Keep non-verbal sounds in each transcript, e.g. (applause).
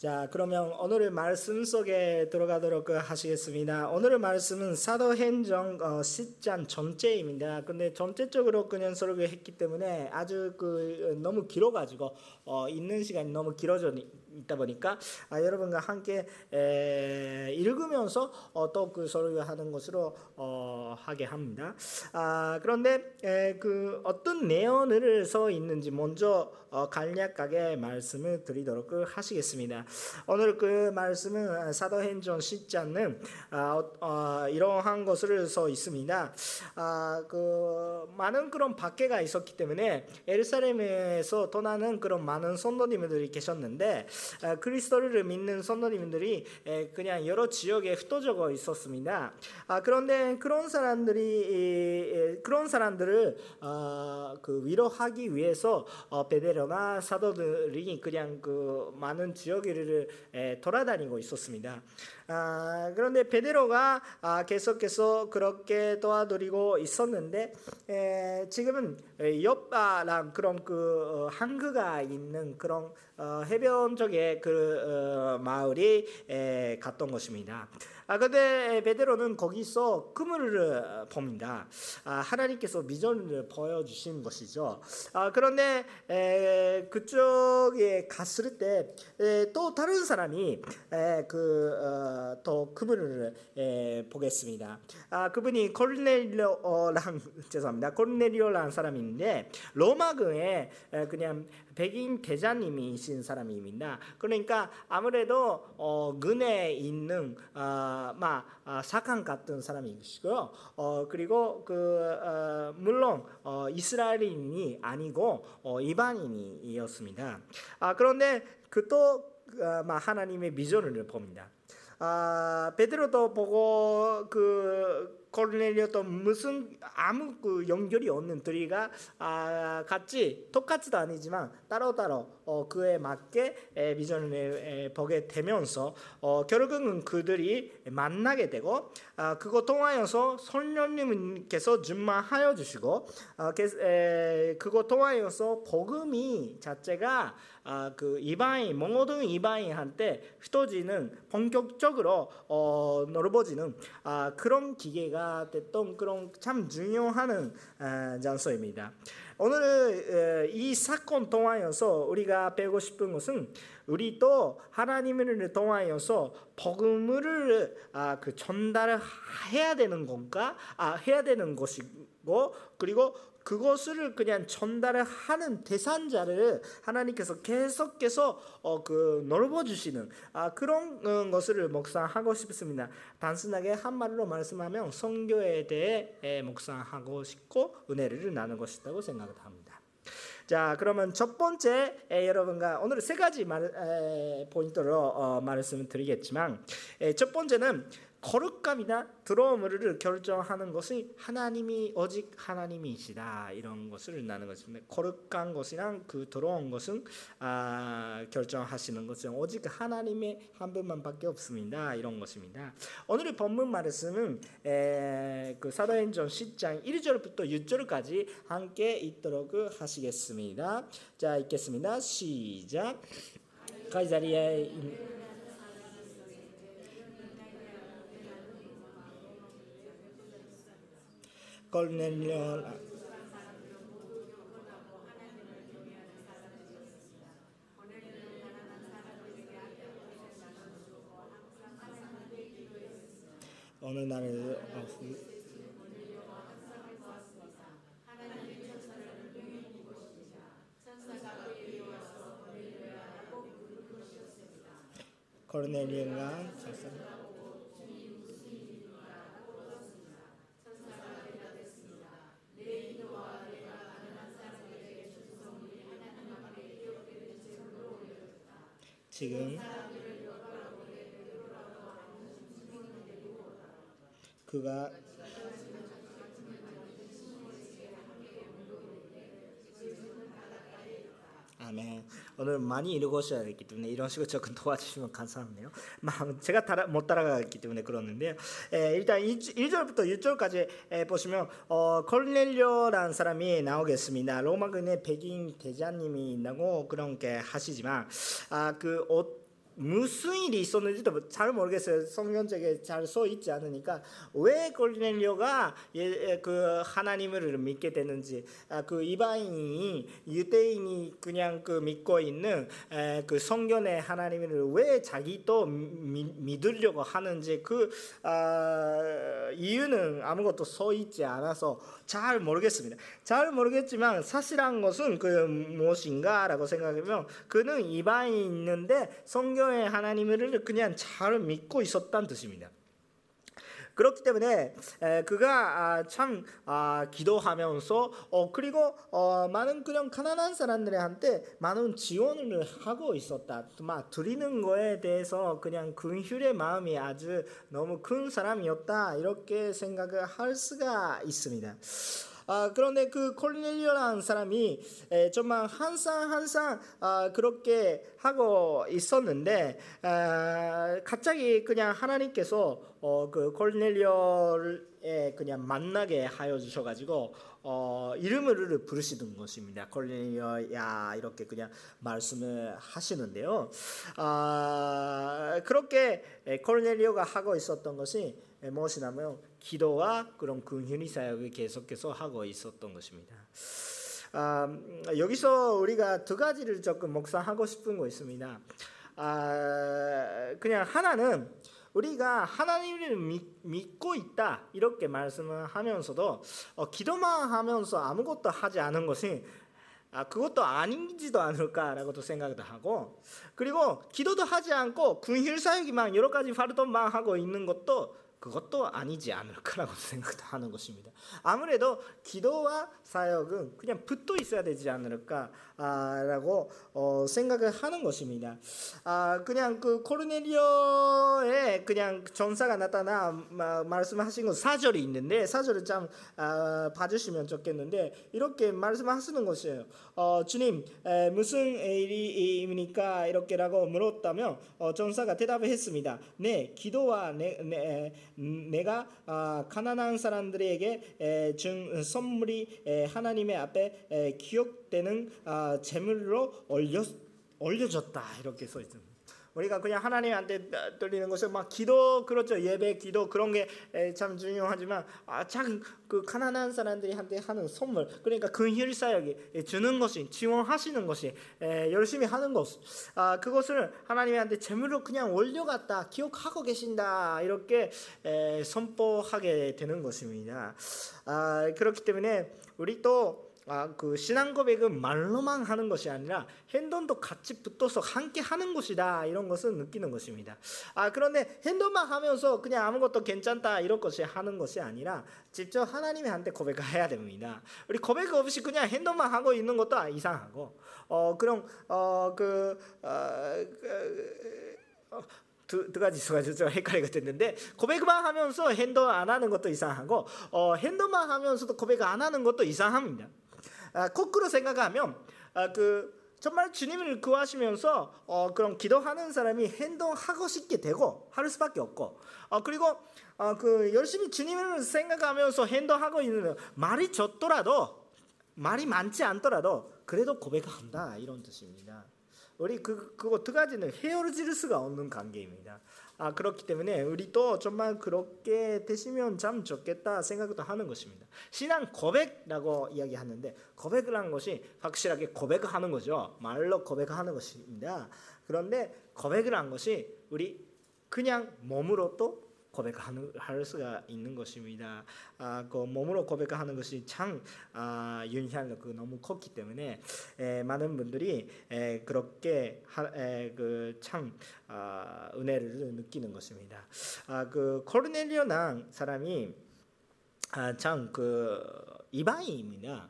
자, 그러면 오늘의 말씀 속에 들어가도록 하시겠습니다. 오늘의 말씀은 사도행정 어, 10장 전체입니다. 근데 전체적으로 그냥 설교 했기 때문에 아주 그 너무 길어가지고 어, 있는 시간이 너무 길어져 있다 보니까 아, 여러분과 함께 에, 읽으면서 어, 또그 설교하는 것으로 어, 하게 합니다. 아, 그런데 에, 그 어떤 내용을 써 있는지 먼저 어, 간략하게 말씀을 드리도록 하시겠습니다. 오늘 그 말씀은 사도행전 10장은 아, 어, 이러한 것을 써 있습니다. 아, 그 많은 그런 박해가 있었기 때문에 에르사렘에서 떠나는 그런 많은 선도님들이 계셨는데 아, 그리스도를 믿는 선도님들이 그냥 여러 지역에 흩어져 있었습니다. 아, 그런데 그런 사람들이 그런 사람들을 어, 그 위로하기 위해서 어, 베데로 나 사도들이 그냥 그 많은 지역을 돌아다니고 있었습니다. 아, 그런데 베데로가 아, 계속해서 그렇게 도와드리고 있었는데 에, 지금은 옆바랑 그런 그 어, 항구가 있는 그런 어, 해변 쪽에 그 어, 마을이 에, 갔던 것입니다. 아 근데 베드로는 거기서 그물을 봅니다. 아, 하나님께서 비전을 보여주신 것이죠. 아, 그런데 에, 그쪽에 갔을 때 또 다른 사람이 그또 어, 그물을 에, 보겠습니다. 아, 그분이 콜넬리오랑 (laughs) 죄송합니다. 콜넬리오라는 사람인데 로마교에 그냥 백인 대장님이신 사람입니다. 그러니까 아무래도 어, 근에 있는 어, 막 아, 사칸 같은 사람이시고요. 어, 그리고 그 어, 물론 어, 이스라엘인이 아니고 어, 이방인이었습니다. 아, 그런데 그또 어, 하나님의 비전을 봅니다. 아, 베드로도 보고 그 코르넬리오도 무슨 아무 그 연결이 없는 둘이가 아, 같이 똑같지도 아니지만 따로따로 어, 그에 맞게 에, 비전을 에, 보게 되면서 어, 결국은 그들이 만나게 되고 아, 그거 통하여서 성령님께서 준만하여 주시고 아, 에, 그거 통하여서 복음이 자체가 아, 그 이방인 모든 이방인한테 흩어지는 본격적으로 어, 넓어지는 아, 그런 기계가 됐던 그런 참 중요한 아, 장소입니다. 오늘 이 사건 통하여서 우리가 배우고 싶은 것은 우리도 하나님을 통하여서 복음을 아, 그 전달을 해야 되는 건가? 아, 해야 되는 것이고 그리고 그것을 그냥 전달을 하는 대상자를 하나님께서 계속해서 어, 그 넓어 주시는 아, 그런 어, 것을 묵상하고 싶습니다. 단순하게 한 말로 말씀하면 성교에 대해 묵상하고 싶고 은혜를 나누고 싶다고 생각을 합니다. 자, 그러면 첫 번째 에, 여러분과 오늘 세 가지 말, 에, 포인트로 어, 말씀을 드리겠지만 에, 첫 번째는 거룩감이나 들어옴을 결정하는 것이 하나님이 오직 하나님이시다 이런 것을 나는 것입니다. 거룩한 것이랑 그 들어온 것은 아, 결정하시는 것은 오직 하나님의 한 분만밖에 없습니다. 이런 것입니다. 오늘의 본문 말씀은 에, 그 사도행전 10장 1절부터 6절까지 함께 있도록 하시겠습니다. 자 읽겠습니다. 시작. 가이사리에 Cornelio 어느 날에 코르넬리가 작성 지금 그가 아멘. 오늘 많이 읽으셔야 되기 때문에 이런 식으로 조금 도와주시면 감사하네요. 제가 따라, 못 따라가기 때문에 그러는데요. 에, 일단 1절부터 6절까지 에, 보시면 어, 콜넬료라는 사람이 나오겠습니다. 로마군의 백인 대장님이 있다고 그런 게 하시지만 아, 그 무슨 일이 있었는지도 잘 모르겠어요. 성경책에 잘 써 있지 않으니까 왜 골리넬리오가 그 하나님을 믿게 되는지 아, 그 이방인이 유대인이 그냥 그 믿고 있는 그 성경의 하나님을 왜 자기 또 믿으려고 하는지 그 아, 이유는 아무것도 써 있지 않아서 잘 모르겠습니다. 잘 모르겠지만 사실한 것은 그 무엇인가라고 생각하면 그는 성경 성경의 하나님을 그냥 잘 믿고 있었다는 뜻입니다. 그렇기 때문에 그가 아, 참 아, 기도하면서 어, 그리고 어, 많은 그런 가난한 사람들한테 많은 지원을 하고 있었다. 막 드리는 거에 대해서 그냥 근휼의 마음이 아주 너무 큰 사람이었다 이렇게 생각을 할 수가 있습니다. 아, 그런데 그 콜넬리오라는 사람이 에, 정말 항상 항상 아, 그렇게 하고 있었는데 아, 갑자기 그냥 하나님께서 어, 그 콜넬리오를 그냥 만나게 하여 주셔가지고 어, 이름을 부르시는 것입니다. 콜넬리오야 이렇게 그냥 말씀을 하시는데요. 아, 그렇게 콜넬리오가 하고 있었던 것이 무엇이냐면 기도와 그런 근현이 사역을 계속해서 하고 있었던 것입니다. 아, 여기서 우리가 두 가지를 조금 묵상하고 싶은 거 있습니다. 아, 그냥 하나는 우리가 하나님을 믿, 고 있다 이렇게 말씀을 하면서도 어, 기도만 하면서 아무것도 하지 않은 것이 아, 그것도 아닌지도 않을까라고도 생각도 하고 그리고 기도도 하지 않고 근힐 사역이만 여러 가지 활동만 하고 있는 것도 그것도 아니지 않을까라고 (laughs) 생각하는 것입니다. 아무래도 기도와 사역은 그냥 붙어 있어야 되지 않을까라고 어, 생각을 하는 것입니다. 아, 그냥 그 코르넬리오의 그냥 전사가 나타나 말씀하신 것 사절이 있는데 사절을 좀 아, 봐주시면 좋겠는데 이렇게 말씀하시는 것이에요. 어, 주님 에, 무슨 일입니까 이렇게라고 물었다면 어, 전사가 대답을 했습니다. 네, 기도와 내, 내 내가 아, 가난한 사람들에게 준 선물이 하나님의 앞에 기억되는 아, 제물로 올려 올려졌다 이렇게 써 있습니다. 우리가 그냥 하나님한테 돌리는 것은 막 기도 그렇죠. 예배 기도 그런 게 참 중요하지만 아참그 가난한 사람들이한테 하는 선물 그러니까 근휼 사역이 주는 것이 지원하시는 것이 열심히 하는 것 아 그것을 하나님한테 제물로 그냥 올려갔다 기억하고 계신다 이렇게 선포하게 되는 것입니다. 아 그렇기 때문에 우리 또 아, 그 신앙 고백은 말로만 하는 것이 아니라 행동도 같이 붙어서 함께 하는 것이다 이런 것을 느끼는 것입니다. 아 그런데 행동만 하면서 그냥 아무것도 괜찮다 이런 것이 하는 것이 아니라 직접 하나님한테 고백해야 됩니다. 우리 고백 없이 그냥 행동만 하고 있는 것도 이상하고 어 그런 어그 어, 그, 어, 두, 두 가지 있어가지고 좀 헷갈리게 됐는데 고백만 하면서 행동 안 하는 것도 이상하고 어, 행동만 하면서도 고백 안 하는 것도 이상합니다. 아, 거꾸로 생각하면 아, 그 정말 주님을 구하시면서 어, 그런 기도하는 사람이 행동하고 싶게 되고 할 수밖에 없고 어, 그리고 어, 그 열심히 주님을 생각하면서 행동하고 있는 말이 적더라도 말이 많지 않더라도 그래도 고백한다 이런 뜻입니다. 우리 그 그거 두 가지는 헤어질 수가 없는 관계입니다. 아, 그렇기 때문에 우리도 정말 그렇게 되시면 참 좋겠다 생각도 하는 것입니다. 신앙 고백이라고 이야기하는데 고백을 하는 것이 확실하게 고백하는 거죠. 말로 고백하는 것입니다. 그런데 고백을 한 것이 우리 그냥 몸으로 또 고백하는 할 수가 있는 것입니다. 아, 그 몸으로 고백하는 것이 참 아, 영향력이 너무 컸기 때문에 에, 많은 분들이 에, 그렇게 그참 아, 은혜를 느끼는 것입니다. 아, 그 코르넬리오난 사람이 아, 참그 이방인입니다.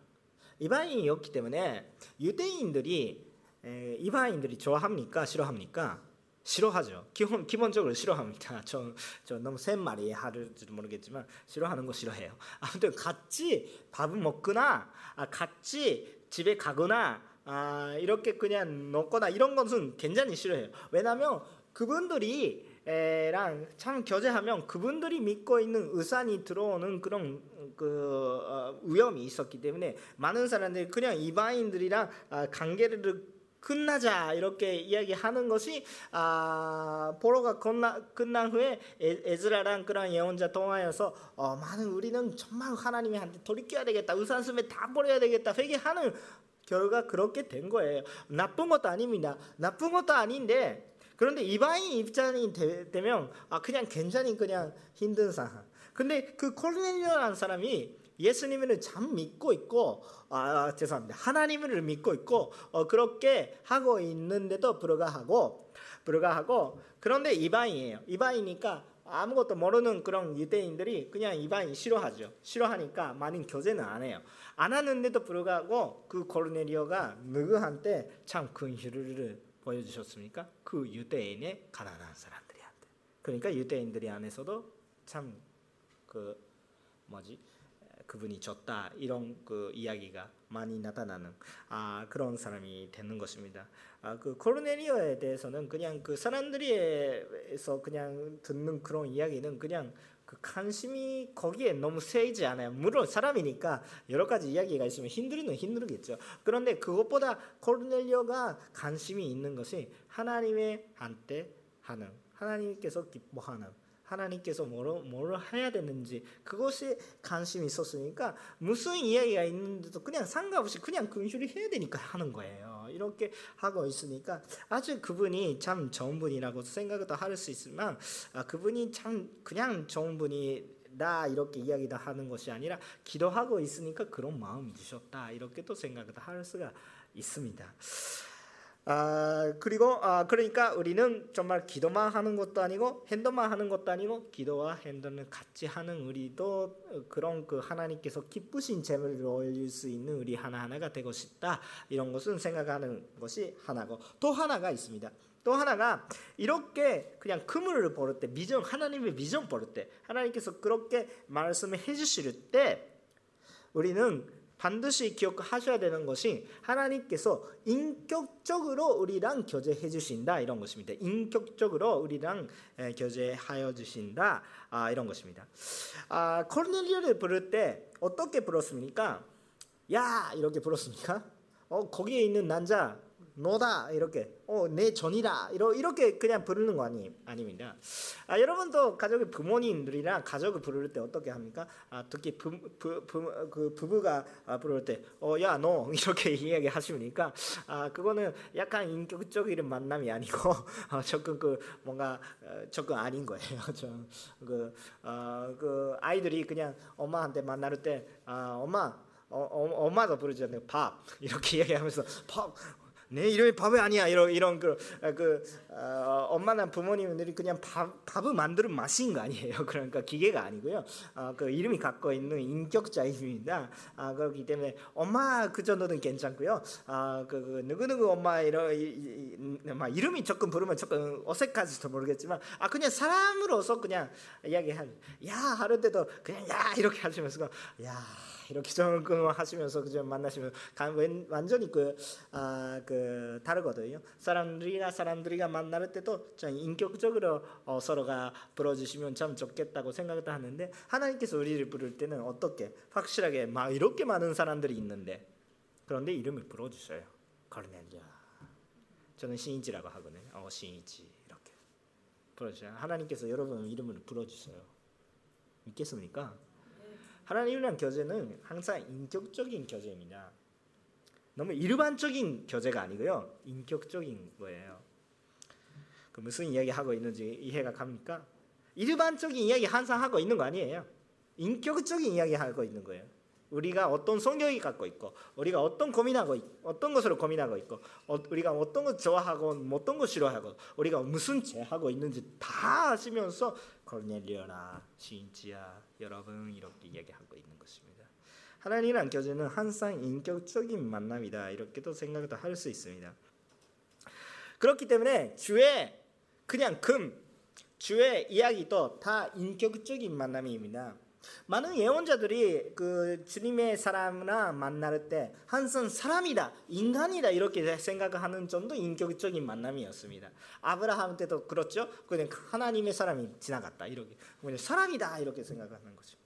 이방인이었기 때문에 유대인들이 에, 이방인들이 좋아합니까 싫어합니까? 싫어하죠. 기본 기본적으로 싫어합니다. 저, 저 너무 센 말이 하는지도 모르겠지만 싫어하는 거 싫어해요. 아무튼 같이 밥을 먹거나 아, 같이 집에 가거나 아, 이렇게 그냥 먹거나 이런 것은 굉장히 싫어해요. 왜냐하면 그분들이 랑참 교제하면 그분들이 믿고 있는 의산이 들어오는 그런 그 어, 위험이 있었기 때문에 많은 사람들이 그냥 이방인들이랑 아, 관계를 끝나자 이렇게 이야기하는 것이 아, 포로가 끝나, 끝난 후에 에, 에즈라랑 그런 예언자 통하여서 어, 많은 우리는 정말 하나님한테 돌이켜야 되겠다 우산스에 다 버려야 되겠다 회개하는 결과 그렇게 된 거예요. 나쁜 것도 아닙니다. 나쁜 것도 아닌데 그런데 이방인 입장이 되, 면 아, 그냥 괜찮이 그냥 힘든 상황. 근데 그 콜넬리오라는 사람이 예수님을 참 믿고 있고 아 죄송합니다. 하나님을 믿고 있고 어, 그렇게 하고 있는데도 불구하고 불구하고 그런데 이방이에요. 이방이니까 아무것도 모르는 그런 유대인들이 그냥 이방인 싫어하죠. 싫어하니까 많은 교제는 안 해요. 안 하는데도 불구하고 그 코르네리오가 누구한테 참 근휼을 보여주셨습니까? 그 유대인의 가난한 사람들이한테. 그러니까 유대인들이 안에서도 참 그 뭐지 그분이 졌다 이런 그 이야기가 많이 나타나는 아 그런 사람이 되는 것입니다. 아그 코르넬리오에 대해서는 그냥 그 사람들이에서 그냥 듣는 그런 이야기는 그냥 그 관심이 거기에 너무 세이지 않아요. 물론 사람이니까 여러 가지 이야기가 있으면 힘들는 힘들겠죠. 그런데 그것보다 코르넬리오가 관심이 있는 것이 하나님의 한테 하는 하나님께서 기뻐하는 하나님께서 뭐로, 뭐를 해야 되는지 그것에 관심이 있었으니까 무슨 이야기가 있는데도 그냥 상관없이 그냥 근실을 해야 되니까 하는 거예요. 이렇게 하고 있으니까 아주 그분이 참 좋은 분이라고 생각도 할 수 있지만 아, 그분이 참 그냥 좋은 분이 나 이렇게 이야기도 하는 것이 아니라 기도하고 있으니까 그런 마음이 드셨다 이렇게 또 생각도 할 수가 있습니다. 아 그리고 아 그러니까 우리는 정말 기도만 하는 것도 아니고 핸드만 하는 것도 아니고 기도와 핸드는 같이 하는 우리도 그런 그 하나님께서 기쁘신 재물을 올릴 수 있는 우리 하나 하나가 되고 싶다 이런 것은 생각하는 것이 하나고 또 하나가 있습니다. 또 하나가 이렇게 그냥 그물을 벌을 때 미정 하나님의 미정 벌을 때 하나님께서 그렇게 말씀을 해주실 때 우리는 반드시 기억하셔야 되는 것이 하나님께서 인격적으로 우리랑 교제해 주신다 이런 것입니다. 인격적으로 우리랑 교제하여 주신다 아, 이런 것입니다. 아, 코르넬리오를 부를 때 어떻게 불렀습니까? 야 이렇게 불렀습니까? 어 거기에 있는 남자 너다 이렇게 어 내 전이다 이렇게 그냥 부르는 거 아니 아닙니다. 아, 여러분도 가족의 부모님들이랑 가족을 부를 때 어떻게 합니까? 아, 특히 부, 부, 부, 그 부부가 아, 부를 때어야 너 (laughs) 이렇게 이야기 하시니까 아 그거는 약간 인격적인 만남이 아니고 (laughs) 어, 조금 그 뭔가 어, 조금 아닌 거예요. (laughs) 좀그 어, 그 아이들이 그냥 엄마한테 만날 때 아, 엄마 어, 어, 엄마도 부르잖아요. 밥 이렇게 얘기하면서 밥 내 이름이 밥이 아니야 이런 이런 그, 아, 그 어, 엄마나 부모님들이 그냥 밥 밥을 만드는 맛인 거 아니에요. (laughs) 그러니까 기계가 아니고요. 어, 그 이름이 갖고 있는 인격자입니다. 아, 그렇기 때문에 엄마 그 정도는 괜찮고요. 아, 그, 그 누구 누구 엄마 이런 이, 이름이 조금 부르면 조금 어색할지도 모르겠지만 아 그냥 사람으로서 그냥 이야기한 야 하는 때도 그냥 야 이렇게 하시면서 야 이렇게 (laughs) 조금 하시면서 그저 만나시면 완전히 그, 아, 그 다르거든요. 사람들이나 사람들이가 만날 때도 좀 인격적으로 어, 서로가 불어주시면 참 좋겠다고 생각을 하는데 하나님께서 우리를 부를 때는 어떻게 확실하게 막 이렇게 많은 사람들이 있는데 그런데 이름을 불러주셔요. 거르넬리아. 저는 신이지라고 하거든요. 어, 신이지 이렇게 불러주셔요. 하나님께서 여러분 이름을 불러주셔요. 믿겠습니까? 하나님이랑 교제는 항상 인격적인 교제입니다. 너무 일반적인 교제가 아니고요. 인격적인 거예요. 그 무슨 이야기 하고 있는지 이해가 갑니까? 일반적인 이야기 항상 하고 있는 거 아니에요. 인격적인 이야기 하고 있는 거예요. 우리가 어떤 성격이 갖고 있고 우리가 어떤 고민하고 어떤 것으로 고민하고 있고 어, 우리가 어떤 것 좋아하고 어떤 것 싫어하고 우리가 무슨 죄하고 있는지 다 아시면서 kor넬리오나 신지야 여러분 이렇게 이야기하고 있는 것입니다. 하나님이란 교제는 항상 인격적인 만남이다 이렇게도 생각도 할 수 있습니다. 그렇기 때문에 주의 그냥 금 주의 이야기도 다 인격적인 만남입니다. 많은 예언자들이 그 주님의 사람이나 만날 때 항상 사람이다, 인간이다 이렇게 생각하는 정도 인격적인 만남이었습니다. 아브라함 때도 그렇죠. 그냥 하나님의 사람이 지나갔다 이렇게 사람이다 이렇게 생각하는 것입니다.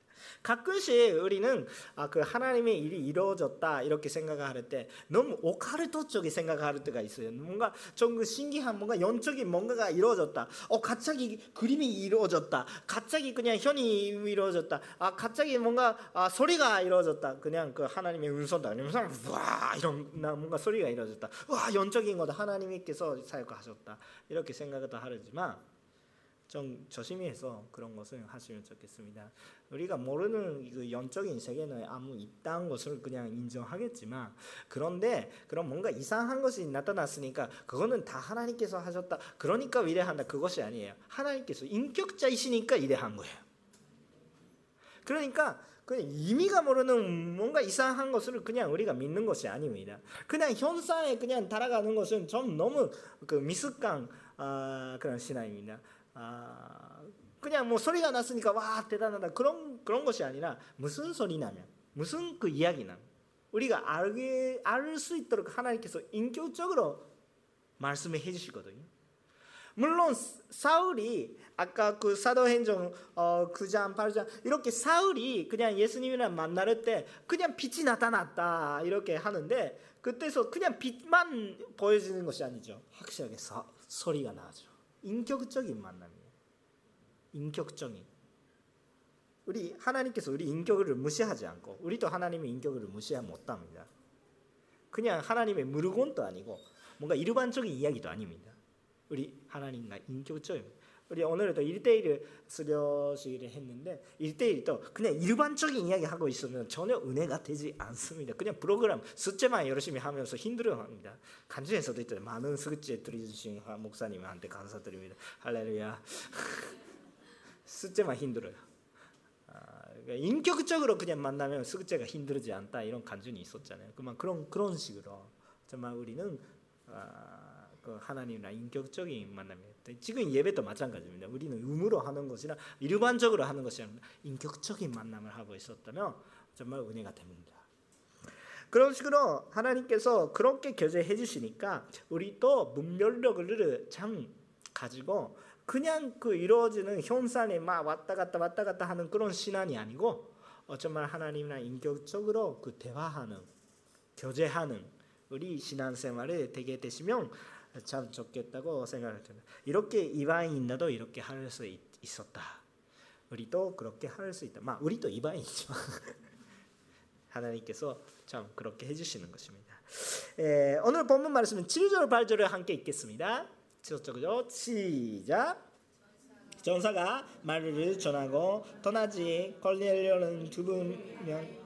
가끔씩 우리는 아, 그 하나님의 일이 이루어졌다 이렇게 생각할 때 너무 오카르토 쪽에 생각할 때가 있어요. 뭔가 좀그 신기한 뭔가 영적인 뭔가가 이루어졌다. 어 갑자기 그림이 이루어졌다. 갑자기 그냥 현이 이루어졌다. 아 갑자기 뭔가 아, 소리가 이루어졌다. 그냥 그 하나님의 음성도 아니면서 와 이런 뭔가 소리가 이루어졌다. 와 영적인 거다. 하나님께서 사역하셨다. 이렇게 생각을 하지만 좀 조심히 해서 그런 것을 하시면 좋겠습니다. 우리가 모르는 그 영적인 세계는 아무 있다는 것을 그냥 인정하겠지만 그런데 그런 뭔가 이상한 것이 나타났으니까 그거는 다 하나님께서 하셨다. 그러니까 위대한다. 그것이 아니에요. 하나님께서 인격자이시니까 위대한 거예요. 그러니까 그냥 의미가 모르는 뭔가 이상한 것을 그냥 우리가 믿는 것이 아닙니다. 그냥 현상에 그냥 달아가는 것은 좀 너무 그 미숙한 아, 그런 신앙입니다. 아, 그냥 뭐 소리가 났으니까 와 대단하다 그런 그런 것이 아니라 무슨 소리 나면 무슨 그 이야기 나 우리가 알게 알 수 있도록 하나님께서 인격적으로 말씀을 해주시거든요. 물론 사울이 아까 그 사도행전 어 9장 8장 이렇게 사울이 그냥 예수님이랑 만날 때 그냥 빛이 나타났다 이렇게 하는데 그때서 그냥 빛만 보여지는 것이 아니죠. 확실하게 사, 소리가 나죠. 인격적인 만남이에요. 인격적인. 우리 하나님께서 우리 인격을 무시하지 않고 우리도 하나님의 인격을 무시하면 못합니다. 그냥 하나님의 물건도 아니고 뭔가 일반적인 이야기도 아닙니다. 우리 하나님과 인격적인 우리 오늘도 1대1을 수료식을 했는데 1대1도 그냥 일반적인 이야기 하고 있으면 전혀 은혜가 되지 않습니다. 그냥 프로그램 숫자만 열심히 하면서 힘들어합니다. 간증에서도 있죠. 많은 숫자 들려주신 목사님한테 감사드립니다. 할렐루야. (laughs) 숫자만 힘들어요. 아, 그러니까 인격적으로 그냥 만나면 숫자가 힘들지 않다 이런 간증이 있었잖아요. 그만 그런 그런 식으로 정말 우리는 아, 그 하나님이랑 인격적인 만남이에요. 지금 예배도 마찬가지입니다. 우리는 음으로 하는 것이나 일반적으로 하는 것이 아니라 인격적인 만남을 하고 있었다면 정말 은혜가 됩니다. 그런 식으로 하나님께서 그렇게 교제해 주시니까 우리 또 문별력을 참 가지고 그냥 그 이루어지는 현상에 막 왔다 갔다 왔다 갔다 하는 그런 신앙이 아니고 정말 하나님이랑 인격적으로 그 대화하는 교제하는 우리 신앙생활이 되게 되시면 참 좋겠다고 생각을 합니다. 이렇게 이방인 나도 이렇게 할 수 있었다. 우리도 그렇게 할 수 있다. 막 우리도 이방인이죠. (laughs) 하나님께서 참 그렇게 해주시는 것입니다. 에, 오늘 본문 말씀은 7절 8절을 함께 읽겠습니다. 저쪽으로 시작. 전사가 말을 전하고 떠나지 걸리려는 두 분 명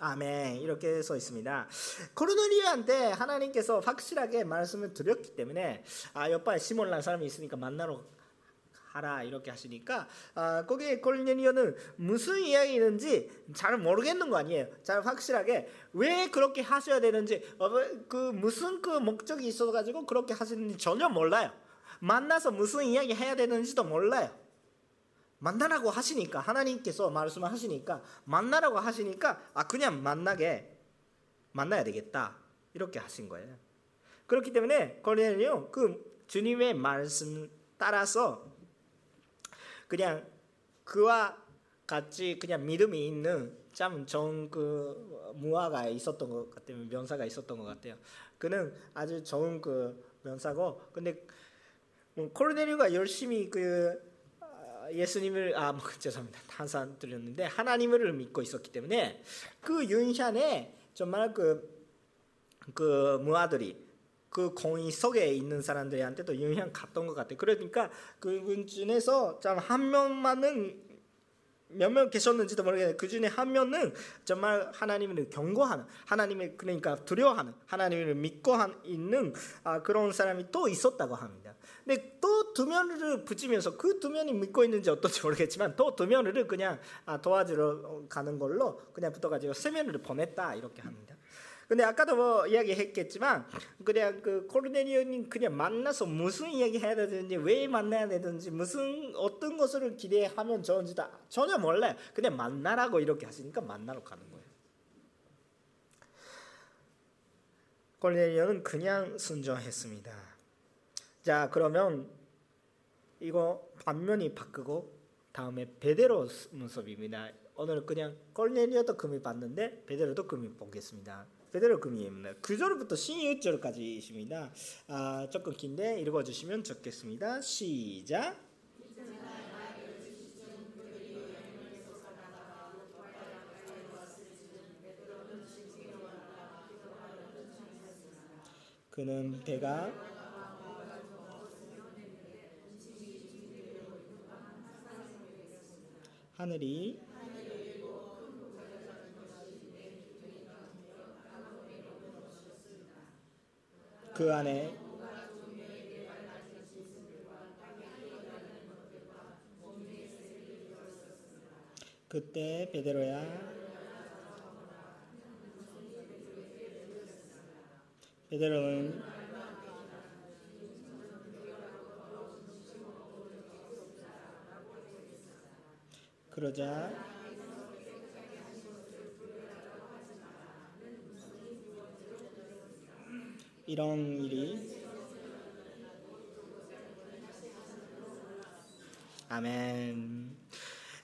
아멘 이렇게 써 있습니다. 코르넬리한테 하나님께서 확실하게 말씀을 드렸기 때문에 아 옆에 시몬라는 사람이 있으니까 만나러 하라 이렇게 하시니까 아, 거기에 코르넬리오는 무슨 이야기인지 잘 모르겠는 거 아니에요. 잘 확실하게 왜 그렇게 하셔야 되는지 어, 그 무슨 그 목적이 있어 가지고 그렇게 하시는지 전혀 몰라요. 만나서 무슨 이야기 해야 되는지도 몰라요. 만나라고 하시니까 하나님께서 말씀하시니까 만나라고 하시니까 아 그냥 만나게 만나야 되겠다 이렇게 하신 거예요. 그렇기 때문에 거리는요 그 주님의 말씀 따라서 그냥 그와 같이 그냥 믿음이 있는 참 좋은 그 무화가 있었던 것 같아요 명사가 있었던 것 같아요. 그는 아주 좋은 그 명사고 근데 코르넬리가 열심히 그 예수님을 아 뭐, (laughs) 죄송합니다 탄산 드렸는데 하나님을 믿고 있었기 때문에 그 윤샨에 정말 그그 그 무아들이 그 공의 속에 있는 사람들한테도 영향 갔던 것 같아요. 그러니까 그분 중에서 한 명만은 몇 명 계셨는지도 모르겠는데 그 중에 한 명은 정말 하나님을 경고하는 하나님을 그러니까 두려워하는 하나님을 믿고 있는 아, 그런 사람이 또 있었다고 합니다. 근데 또두 면을 붙이면서 그 두 면이 믿고 있는지 어떤지 모르겠지만 또두 면을 그냥 아, 도와주러 가는 걸로 그냥 붙어가지고 세 면을 보냈다 이렇게 합니다. 근데 아까도 뭐 이야기했겠지만 그냥 그 코르넬리오님 그냥 만나서 무슨 이야기 해야 되는지 왜 만나야 되는지 무슨 어떤 것을 기대하면 좋은지 다 전혀 몰라요. 그냥 만나라고 이렇게 하시니까 만나러 가는 거예요. 골넬리오는 그냥 순종했습니다. 자 그러면 이거 반면이 바꾸고 다음에 베데로 문서입니다. 오늘 그냥 골넬리오도 금이 봤는데 베데로도 금이 보겠습니다. 베데로 금이입니다. 9절부터 16절까지 있습니다. 아, 조금 긴데 읽어주시면 좋겠습니다. 시작. 그는 배가 하늘이 그 안에 그때 베드로야 베드로는 그러자 이런 일이 아멘.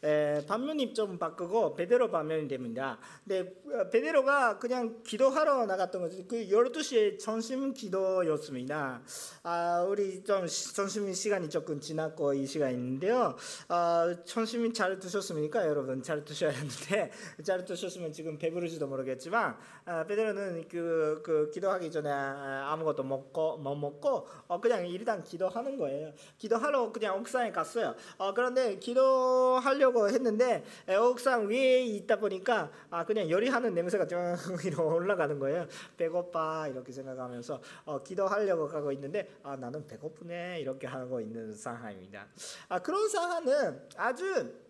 에, 반면이 좀 바꾸고 베드로 반면이 됩니다. 근데 어, 베드로가 그냥 기도하러 나갔던 거죠. 그 12시에 점심 기도였습니다. 아, 우리 좀 시- 점심 시간이 조금 지났고 이 시간인데요. 아, 점심 잘 드셨습니까, 여러분? 잘 드셔야 하는데 (laughs) 잘 드셨으면 지금 배부르지도 모르겠지만 아, 베드로는 그, 그 기도하기 전에 아, 아무것도 먹고 못 먹고 어, 그냥 일단 기도하는 거예요. 기도하러 그냥 옥상에 갔어요. 어, 그런데 기도하려고 했는데 에, 옥상 위에 있다 보니까 아, 그냥 요리하는 냄새가 좀 이렇게 (laughs) 올라가는 거예요. 배고파 이렇게 생각하면서 어, 기도하려고 가고 있는데 아, 나는 배고프네 이렇게 하고 있는 상황입니다. 아, 그런 상황은 아주 막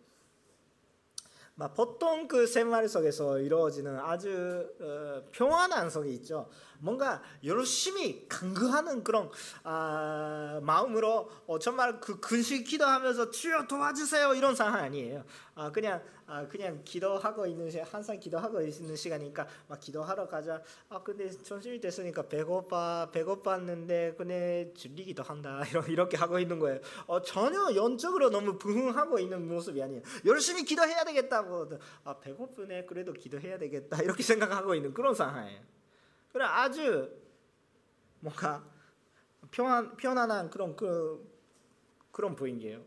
보통 그 생활 속에서 이루어지는 아주 어, 평안한 속이 있죠. 뭔가 열심히 간구하는 그런 아, 마음으로 어, 정말 그 근식 기도하면서 주여 도와주세요 이런 상황 아니에요. 아, 그냥 아, 그냥 기도하고 있는 시 항상 기도하고 있는 시간이니까 막 기도하러 가자. 아 근데 점심이 됐으니까 배고파 배고팠는데 근데 줄리기도 한다 (laughs) 이렇게 하고 있는 거예요. 어, 전혀 연적으로 너무 부흥하고 있는 모습이 아니에요. 열심히 기도해야 되겠다고. 아 배고프네 그래도 기도해야 되겠다 이렇게 (laughs) 생각하고 있는 그런 상황이에요. 그래 아주 뭔가 평안 편안한 그런 그 그런 분위기예요.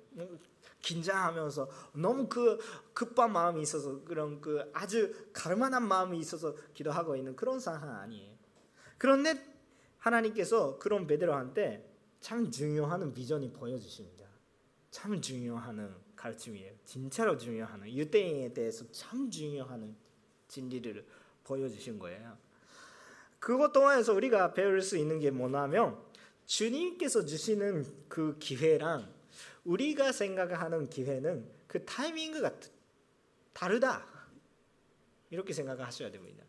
긴장하면서 너무 그 급한 마음이 있어서 그런 그 아주 갈만한 마음이 있어서 기도하고 있는 그런 상황 아니에요. 그런데 하나님께서 그런 베드로한테 참 중요한 비전이 보여주십니다. 참 중요한 가르침이에요. 진짜로 중요한 유대인에 대해서 참 중요한 진리를 보여주신 거예요. 그것 동안에서 우리가 배울 수 있는 게 뭐냐면 주님께서 주시는 그 기회랑 우리가 생각하는 기회는 그 타이밍과 다르다. 이렇게 생각하셔야 됩니다.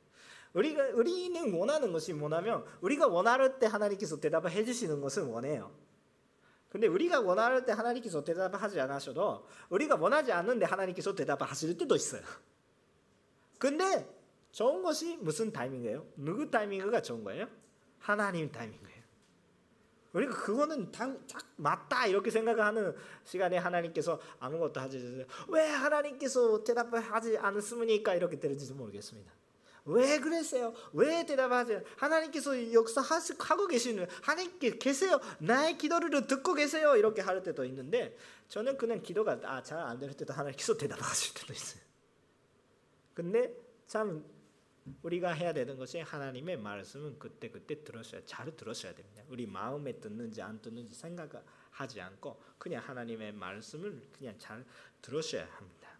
우리가 우리는 원하는 것이 뭐냐면 우리가 원할 때 하나님께서 대답을 해주시는 것을 원해요. 근데 우리가 원할 때 하나님께서 대답하지 않으셔도 우리가 원하지 않는데 하나님께서 대답하실 때도 있어요. 근데 좋은 것이 무슨 타이밍이에요? 누구 타이밍가 좋은 거예요? 하나님 타이밍이에요. 우리가 그거는 딱, 딱 맞다 이렇게 생각하는 시간에 하나님께서 아무것도 하지. 왜 하나님께서 대답을 하지 않습니까? 이렇게 들을지도 모르겠습니다. 왜 그랬어요? 왜 대답하세요? 하나님께서 역사하고 계시는 하나님께 계세요. 나의 기도를 듣고 계세요. 이렇게 할 때도 있는데 저는 그냥 기도가 아, 잘 안 될 때도 하나님께서 대답하실 때도 있어요. 근데 참 우리가 해야 되는 것이 하나님의 말씀은 그때 그때 들으셔야 잘 들으셔야 됩니다. 우리 마음에 듣는지 안 듣는지 생각하지 않고 그냥 하나님의 말씀을 그냥 잘 들으셔야 합니다.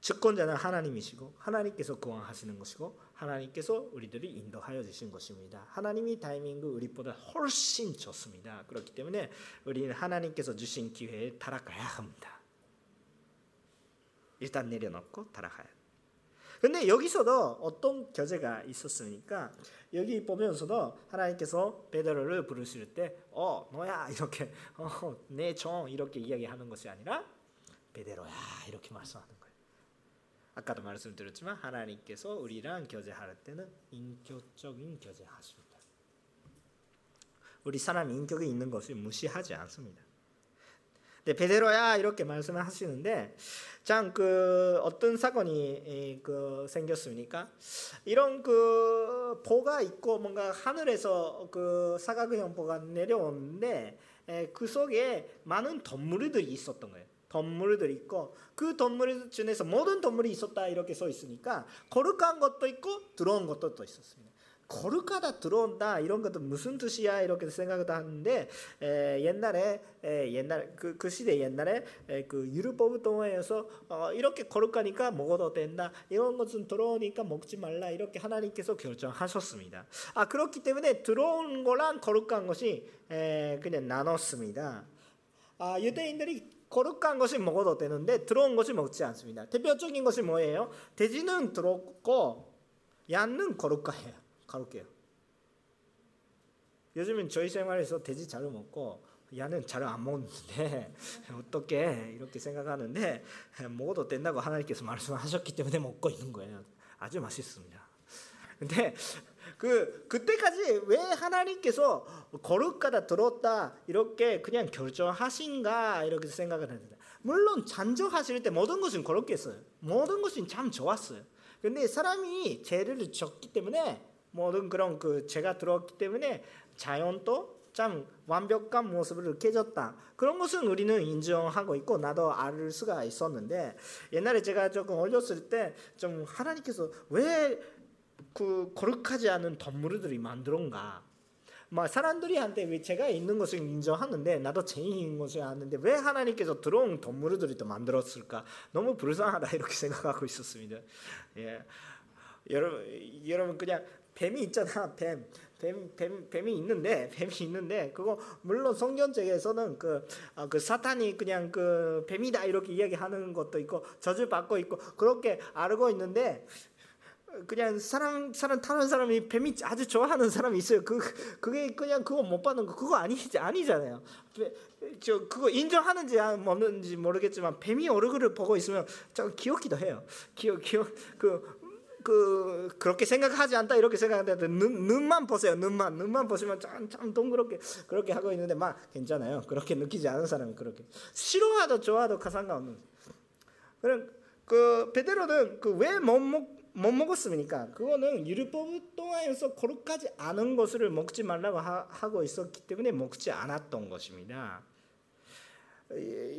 주권자는 하나님이시고 하나님께서 구원하시는 것이고 하나님께서 우리들을 인도하여 주신 것입니다. 하나님이 타이밍도 우리보다 훨씬 좋습니다. 그렇기 때문에 우리는 하나님께서 주신 기회에 따라가야 합니다. 일단 내려놓고 따라가야 근데 여기서도 어떤 교제가 있었으니까 여기 보면서도 하나님께서 베드로를 부르실 때 어 너야 이렇게 어 내종 이렇게 이야기하는 것이 아니라 베드로야 이렇게 말씀하는. 아까도 말씀드렸지만 하나님께서 우리랑 교제할 때는 인격적인 교제하십니다. 우리 사람 인격이 있는 것을 무시하지 않습니다. 네, 베드로야 이렇게 말씀을 하시는데 참 그 어떤 사건이 그 생겼습니까? 이런 그 보가 있고 뭔가 하늘에서 그 사각형 보가 내려오는데 그 속에 많은 동물들이 있었던 거예요. 동물들이 있고 그 동물 중에서 모든 동물이 있었다 이렇게 써 있으니까 거룩한 것도 있고 들어온 것도 또 있었습니다. 거룩하다 들어온다 이런 것도 무슨 뜻이야 이렇게 생각을 하는데 에, 옛날에 에, 옛날 그, 그 시대 옛날에 에, 그 율법 동화에서 어, 이렇게 거룩하니까 먹어도 된다 이런 것은 들어오니까 먹지 말라 이렇게 하나님께서 결정하셨습니다. 아 그렇기 때문에 들어온 거랑 거룩한 것이 에, 그냥 나눴습니다. 아 유대인들이 거룩한 것을 먹어도 되는데 들어온 것을 먹지 않습니다. 대표적인 것이 뭐예요? 돼지는 들어오고 양은 거룩해요. 가볼게요. 요즘은 저희 생활에서 돼지 자주 먹고 야는 잘 안 먹는데 (laughs) 어떻게 이렇게 생각하는데 먹어도 된다고 하나님께서 말씀하셨기 때문에 먹고 있는 거예요. 아주 맛있습니다. 근데 그 그때까지 왜 하나님께서 거룩하다 들었다 이렇게 그냥 결정하신가 이렇게 생각을 했는데 물론 잔적하실 때 모든 것은 거룩했어요. 모든 것은 참 좋았어요. 근데 사람이 죄를 졌기 때문에 모든 그런 그 죄가 들어왔기 때문에 자연도 참 완벽한 모습을 깨졌다. 그런 것은 우리는 인정하고 있고 나도 알 수가 있었는데 옛날에 제가 조금 어렸을 때 좀 하나님께서 왜 그 거룩하지 않은 동물들이 만들었가? 막 사람들이 한테 왜 제가 있는 것을 인정하는데 나도 죄인인 것을 아는데 왜 하나님께서 들어온 동물들이 또 만들었을까? 너무 불쌍하다 이렇게 (laughs) 생각하고 있었습니다. 예. 여러분 여러분 그냥 뱀이 있잖아 뱀. 뱀, 뱀, 뱀이 있는데 (laughs) 뱀이 있는데 그거 물론 성경책에서는 그, 어, 그 사탄이 그냥 그 뱀이다 이렇게 이야기하는 것도 있고 저주 받고 있고 그렇게 알고 있는데 그냥 사람 사람 타는 사람이 뱀이 아주 좋아하는 사람이 있어요. 그 그게 그냥 그거 못 받는 거 그거 아니지 아니잖아요. 저 그거 인정하는지 없는지 모르겠지만 뱀이 얼굴을 보고 있으면 좀 귀엽기도 해요. 귀여 귀여 그 그 그렇게 생각하지 않다 이렇게 생각하는데 눈, 눈만 보세요 눈만 눈만 보시면 참, 참 동그랗게 그렇게 하고 있는데 막 괜찮아요 그렇게 느끼지 않은 사람은 그렇게 싫어하도 좋아도 상관없는 그럼 그 베드로는 그 왜 못먹 못 먹었습니까? 그거는 율법 동안에서 거룩하지 않은 것을 먹지 말라고 하, 고 있었기 때문에 먹지 않았던 것입니다.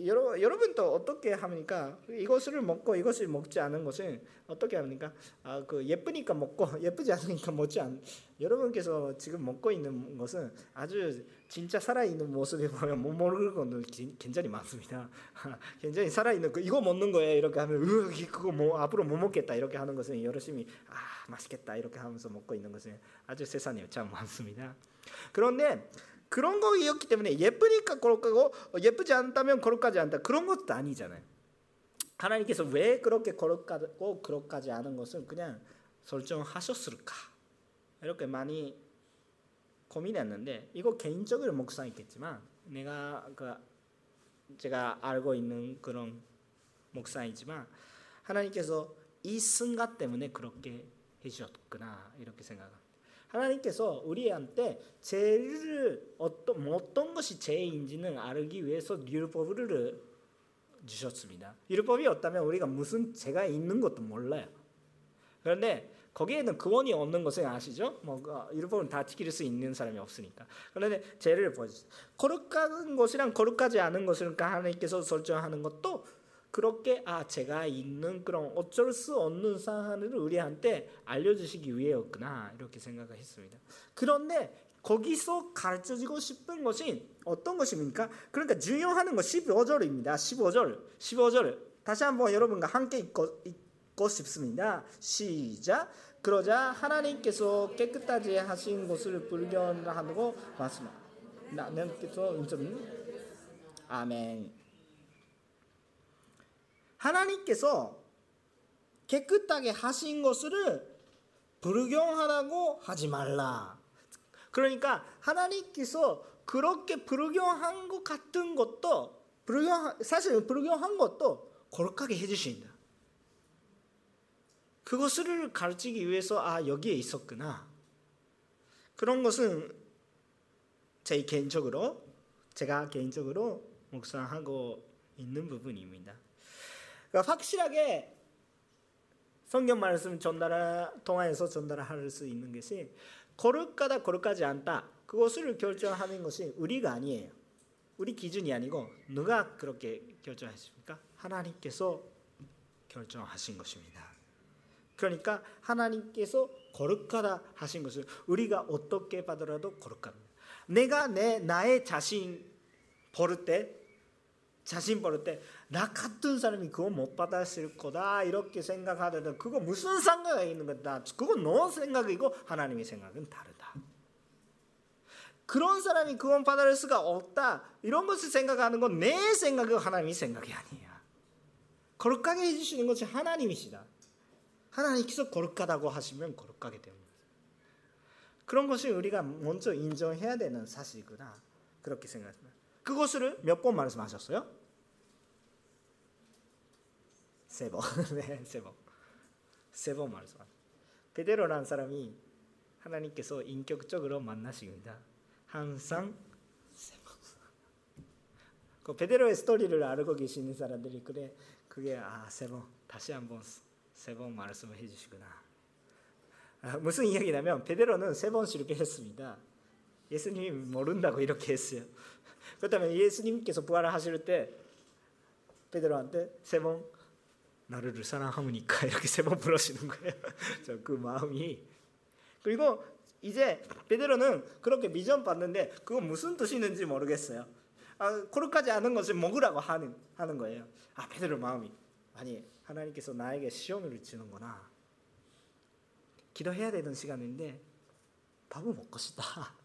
여러, 여러분도 어떻게 합니까? 이것을 먹고 이것을 먹지 않은 것은 어떻게 합니까? 아, 그 예쁘니까 먹고 (laughs) 예쁘지 않으니까 먹지 않. 여러분께서 지금 먹고 있는 것은 아주 진짜 살아있는 모습이 보면 못 먹는 건 굉장히 많습니다. (laughs) 굉장히 살아있는 그 이거 먹는 거예요. 이렇게 하면 으 그거 뭐 앞으로 못 먹겠다 이렇게 하는 것은 열심히 아 맛있겠다 이렇게 하면서 먹고 있는 것은 아주 세상에 참 많습니다. 그런데 그런 거였기 때문에 예쁘니까 거룩하고 예쁘지 않다면 거룩하지 않다. 그런 것도 아니잖아요. 하나님께서 왜 그렇게 거룩하고 거룩하지 않은 것을 그냥 설정하셨을까? 이렇게 많이 고민했는데 이거 개인적으로 목상이겠지만 내가 그 제가 알고 있는 그런 목상이지만 하나님께서 이 순간 때문에 그렇게 해주셨구나 이렇게 생각합니다. 하나님께서 우리한테 죄를 어떤 어떤 것이 죄인지는 알기 위해서 율법을 주셨습니다. 율법이 없다면 우리가 무슨 죄가 있는 것도 몰라요. 그런데 거기에는 구원이 없는 것을 아시죠? 뭐 어, 율법은 다 지킬 수 있는 사람이 없으니까. 그런데 죄를 보여주세요. 거룩한 것이랑 거룩하지 않은 것을 하나님께서 설정하는 것도 그렇게 아 제가 있는 그런 어쩔 수 없는 상황을 우리한테 알려주시기 위해였구나 이렇게 생각을 했습니다. 그런데 거기서 가르쳐주고 싶은 것이 어떤 것입니까? 그러니까 중요한 거 15절입니다. 15절, 15절 다시 한번 여러분과 함께 읽고, 읽고 싶습니다. 시작. 그러자 하나님께서 깨끗하게 하신 것을 불견하고 말씀하 나님께서 아멘. 하나님께서 깨끗하게 하신 것을 불경하라고 하지 말라. 그러니까 하나님께서 그렇게 불경한 것 같은 것도 불경 사실 불경한 것도 거룩하게 해주신다. 그것을 가르치기 위해서 아 여기에 있었구나. 그런 것은 제 개인적으로 제가 개인적으로 묵상하고 있는 부분입니다. 그러니까 확실하게 성경 말씀 전달 통해서 전달할 수 있는 것이 거룩하다 거룩하지 않다 그것을 결정하는 것이 우리가 아니에요. 우리 기준이 아니고 누가 그렇게 결정했습니까? 하나님께서 결정하신 것입니다. 그러니까 하나님께서 거룩하다 하신 것을 우리가 어떻게 받으라도 거룩합니다. 내가 내 나의 자신 버릴 때 자신 버릴 때나 같은 사람이 그거 못 받았을 거다 이렇게 생각하더라도 그거 무슨 상관이 있는 거다. 그건 너 생각이고 하나님의 생각은 다르다. 그런 사람이 그건 받을 수가 없다. 이런 것을 생각하는 건 내 생각이고 하나님의 생각이 아니야. 거룩하게 해주시는 것이 하나님이시다. 하나님께서 거룩하다고 하시면 거룩하게 됩니다. 그런 것을 우리가 먼저 인정해야 되는 사실이구나. 그렇게 생각합니다. 그것을 몇 번 말씀하셨어요? 세 번. (laughs) 네, 세 번. 세 번 말씀합니다. 베드로라는 사람이 하나님께서 인격적으로 만나십니다. 항상 세 번. 그 베드로의 스토리를 알고 계시는 사람들이 그래 그게 아 세 번 다시 한번 세 번 말씀을 해주시구나. 아, 무슨 이야기냐면 베드로는 세 번 실패했습니다. 예수님이 모른다고 이렇게 했어요. 그렇다면 예수님께서 부활하실 때 베드로한테 세 번 나를 사랑하니까 (laughs) 이렇게 세 번 부르시는 거예요. (laughs) 그 마음이 그리고 이제 베드로는 그렇게 미전 받는데 그거 무슨 뜻이는지 모르겠어요. 아, 거룩하지 않은 것을 먹으라고 하는 하는 거예요. 아 베드로 마음이 아니 하나님께서 나에게 시험을 주는구나. 기도해야 되는 시간인데 밥을 먹고 싶다.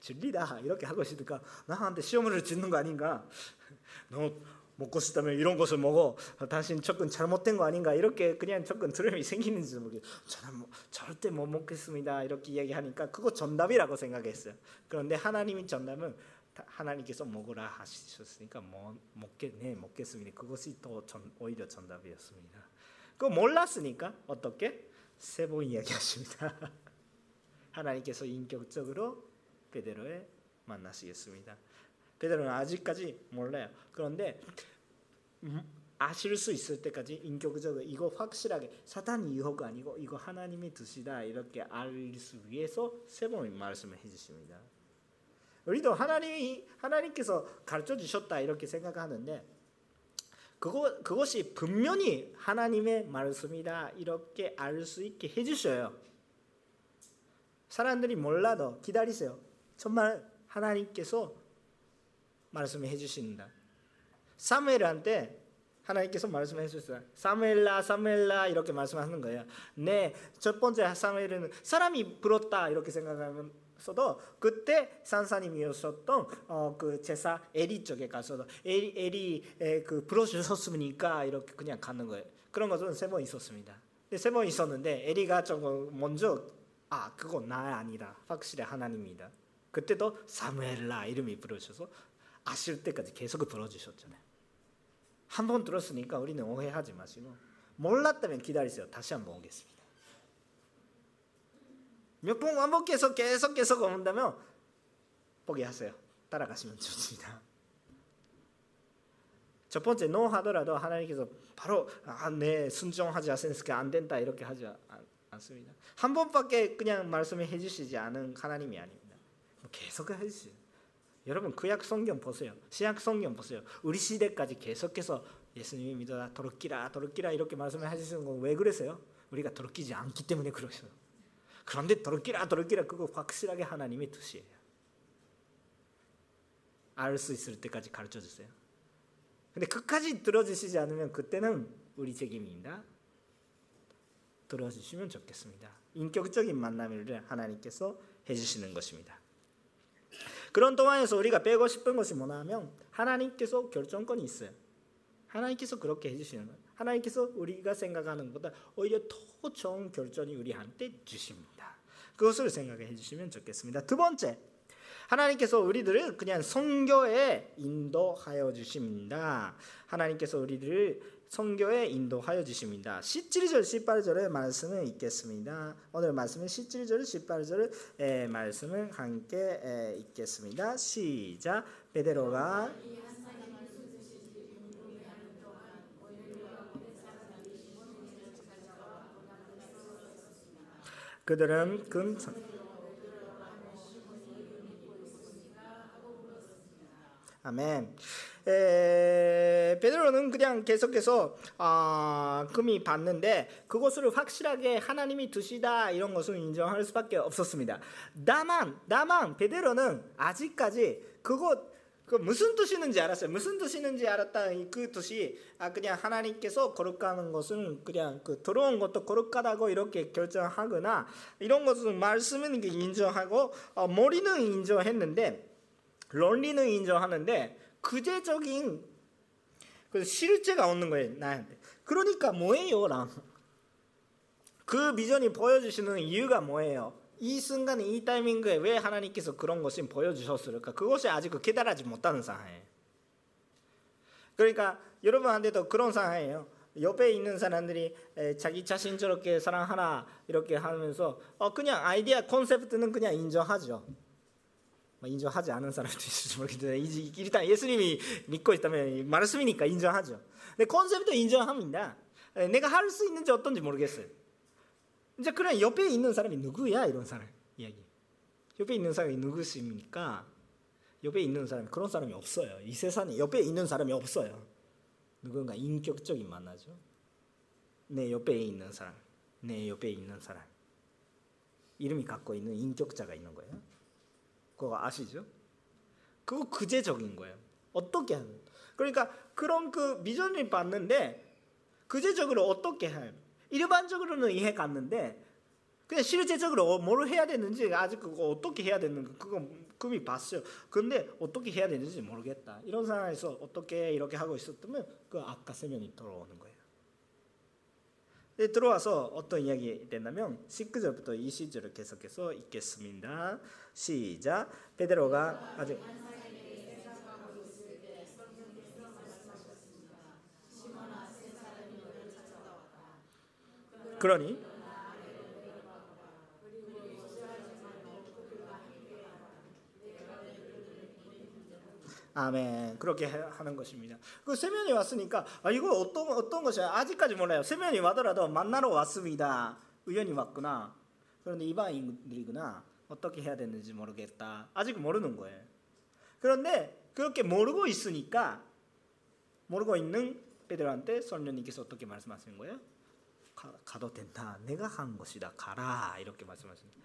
진리다 이렇게 하고 있으니까 나한테 시험을 주는 거 아닌가? (laughs) 너 먹고 싶다면 이런 것을 먹어. 당신 접근 잘못된 거 아닌가? 이렇게 그냥 접근 드럼이 생기는지 모르겠어요. 저는 뭐 절대 못 먹겠습니다. 이렇게 이야기하니까 그거 정답이라고 생각했어요. 그런데 하나님이 정답은 하나님께서 먹으라 하셨으니까 뭐 먹겠 네 먹겠습니다. 그것이 더 전, 오히려 정답이었습니다. 그거 몰랐으니까 어떻게 세 번 이야기하십니다. (laughs) 하나님께서 인격적으로 베드로에 만나시겠습니다. 베드로는 아직까지 몰라요. 그런데 음, 아실 수 있을 때까지 인격적으로 이거 확실하게 사탄 유혹가 아니고 이거 하나님의 뜻이다 이렇게 알수 위해서 세 번 말씀을 해주십니다. 우리도 하나님이 하나님께서 가르쳐 주셨다 이렇게 생각하는데 그거 그것이 분명히 하나님의 말씀이다 이렇게 알 수 있게 해주셔요. 사람들이 몰라도 기다리세요. 정말 하나님께서 말씀해 주신다. 사무엘한테 하나님께서 말씀해 주셨어요. 사무엘아 사무엘아 이렇게 말씀하는 거예요. 네, 첫 번째 사무엘은 사람이 불렀다 이렇게 생각하면서도 그때 산사님이었었던 어, 그 제사 에리 쪽에 가서도 에리 에리 그 불러주셨으니까 이렇게 그냥 가는 거예요. 그런 것은 세 번 있었습니다. 세 번 있었는데 에리가 조금 먼저 아 그거 나 아니다 확실히 하나님이다. 그때도 사무엘라 이름이 부르셔서 아실 때까지 계속 불어주셨잖아요. 한 번 들었으니까 우리는 오해하지 마시고 몰랐다면 기다리세요. 다시 한번 오겠습니다. 몇 번 반복해서 계속 계속 온다면 포기하세요. 따라가시면 좋습니다. 첫 번째 노 하더라도 하나님께서 바로 아, 네 순종하지 않으니까 안 된다 이렇게 하지 않습니다. 한 번밖에 그냥 말씀해 주시지 않은 하나님이 아닙니다. 계속 해주세요. 여러분 구약 성경 보세요. 신약 성경 보세요. 우리 시대까지 계속해서 예수님이 믿어라 도끼라 도끼라 이렇게 말씀을 하시는 건 왜 그러세요? 우리가 도끼지 않기 때문에 그러셔요. 그런데 도끼라 도끼라 그거 확실하게 하나님의 뜻이에요. 알 수 있을 때까지 가르쳐 주세요. 근데 끝까지 들어주시지 않으면 그때는 우리 책임입니다. 들어주시면 좋겠습니다. 인격적인 만남을 하나님께서 해주시는 것입니다. 그런 동안에서 우리가 빼고 싶은 것이 뭐냐면 하나님께서 결정권이 있어요. 하나님께서 그렇게 해주시는 거예요. 하나님께서 우리가 생각하는 것보다 오히려 더 좋은 결정이 우리한테 주십니다. 그것을 생각해 주시면 좋겠습니다. 두 번째, 하나님께서 우리들을 그냥 성교에 인도하여 주십니다. 하나님께서 우리들을 성교에 인도하여 주십니다. 17절 18절의 말씀을 읽겠습니다. 오늘 말씀은 17절 18절의 말씀을 함께 읽겠습니다. 시작. 베드로가 그들은 금 아멘. 에, 베드로는 그냥 계속해서 아, 금이 받는데 그것을 확실하게 하나님이 두시다 이런 것을 인정할 수밖에 없었습니다. 다만 다만 베드로는 아직까지 그것 그 무슨 뜻이는지 알았어요. 무슨 뜻이는지 알았다. 그 뜻이 아 그냥 하나님께서 거룩하는 것은 그냥 그 들어온 것도 거룩하다고 이렇게 결정하거나 이런 것은 말씀은 인정하고 어, 머리는 인정했는데 논리는 인정하는데 구제적인 그 실제가 없는 거예요 나한테. 그러니까 뭐예요랑 그 비전이 보여주시는 이유가 뭐예요? 이 순간에 이 타이밍에 왜 하나님께서 그런 것을 보여주셨을까? 그것이 아직 깨달하지 못하는 상황이에요. 그러니까 여러분한테도 그런 상황이에요. 옆에 있는 사람들이 자기 자신 저렇게 사랑하나 이렇게 하면서 어 그냥 아이디어 콘셉트는 그냥 인정하죠. 인정하지 않은 사람도 있을지 모르겠는데 일단 예수님이 믿고 있다면 말씀이니까 인정하죠. 근데 콘셉트 인정합니다. 내가 할 수 있는지 어떤지 모르겠어요. 이제 그냥 옆에 있는 사람이 누구야 이런 사람 이야기. 옆에 있는 사람이 누구십니까? 옆에 있는 사람이 그런 사람이 없어요. 이 세상에 옆에 있는 사람이 없어요. 누군가 인격적인 만나죠. 내 옆에 있는 사람, 내 옆에 있는 사람. 이름이 갖고 있는 인격자가 있는 거예요. 그거 아시죠? 그거 구제적인 거예요. 어떻게 하는? 그러니까 그런 그 비전을 봤는데 구제적으로 어떻게 해요? 일반적으로는 이해 갔는데 그냥 실제적으로 뭘 해야 되는지 아직 그거 어떻게 해야 되는 그거 금이 봤어요. 근데 어떻게 해야 되는지 모르겠다. 이런 상황에서 어떻게 이렇게 하고 있었다면 그 아까 세면이 돌아오는 거예요. 네, 들어와서 어떤 이야기 됐냐면 19절부터 20절을 계속해서 읽겠습니다. 시작. 베드로가 아직 그러니 아멘. 그렇게 하는 것입니다. 그 세면이 왔으니까 아 이거 어떤 어떤 것이야? 아직까지 몰라요. 세면이 와더라도 만나러 왔습니다. 우연히 왔구나. 그런데 이방인들이구나. 어떻게 해야 되는지 모르겠다. 아직 모르는 거예요. 그런데 그렇게 모르고 있으니까 모르고 있는 베드로한테 성령님께서 어떻게 말씀하시는 거예요? 가, 도 된다. 내가 한 것이다. 가라. 이렇게 말씀하십니다.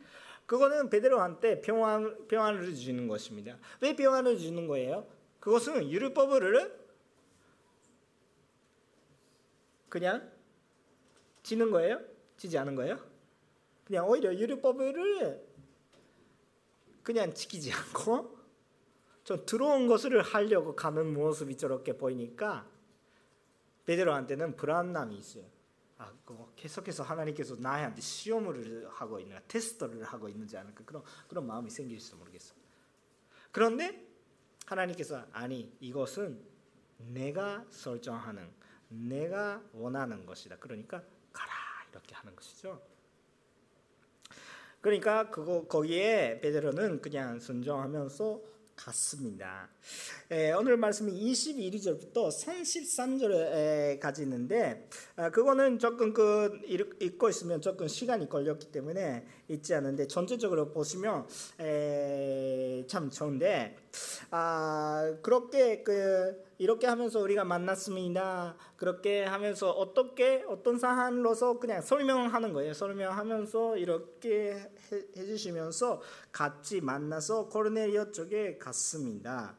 그거는 베드로한테 평안 평안을 주는 것입니다. 왜 평안을 주는 거예요? 그것은 율법을 그냥 지는 거예요? 지지 않은 거예요? 그냥 오히려 율법을 그냥 지키지 (laughs) 않고 좀 들어온 것을 하려고 가는 모습이 저렇게 보이니까 베드로한테는 불안함이 있어요. 아, 계속해서 하나님께서 나한테 시험을 하고 있는 테스트를 하고 있는지 않을까 그런 그런 마음이 생길지 모르겠어. 그런데 하나님께서 아니 이것은 내가 설정하는 내가 원하는 것이다. 그러니까 가라 이렇게 하는 것이죠. 그러니까 그거 거기에 베드로는 그냥 순종하면서 갔습니다. 에, 오늘 말씀이 21절부터 33절까지 있는데 아, 그거는 조금 그 읽고 있으면 조금 시간이 걸렸기 때문에 읽지 않는데 전체적으로 보시면 에, 참 좋은데 아, 그렇게 그 이렇게 하면서 우리가 만났습니다. 그렇게 하면서 어떻게 어떤 사안으로서 그냥 설명하는 거예요. 설명하면서 이렇게 해, 해주시면서 같이 만나서 코르넬리오 쪽에 갔습니다.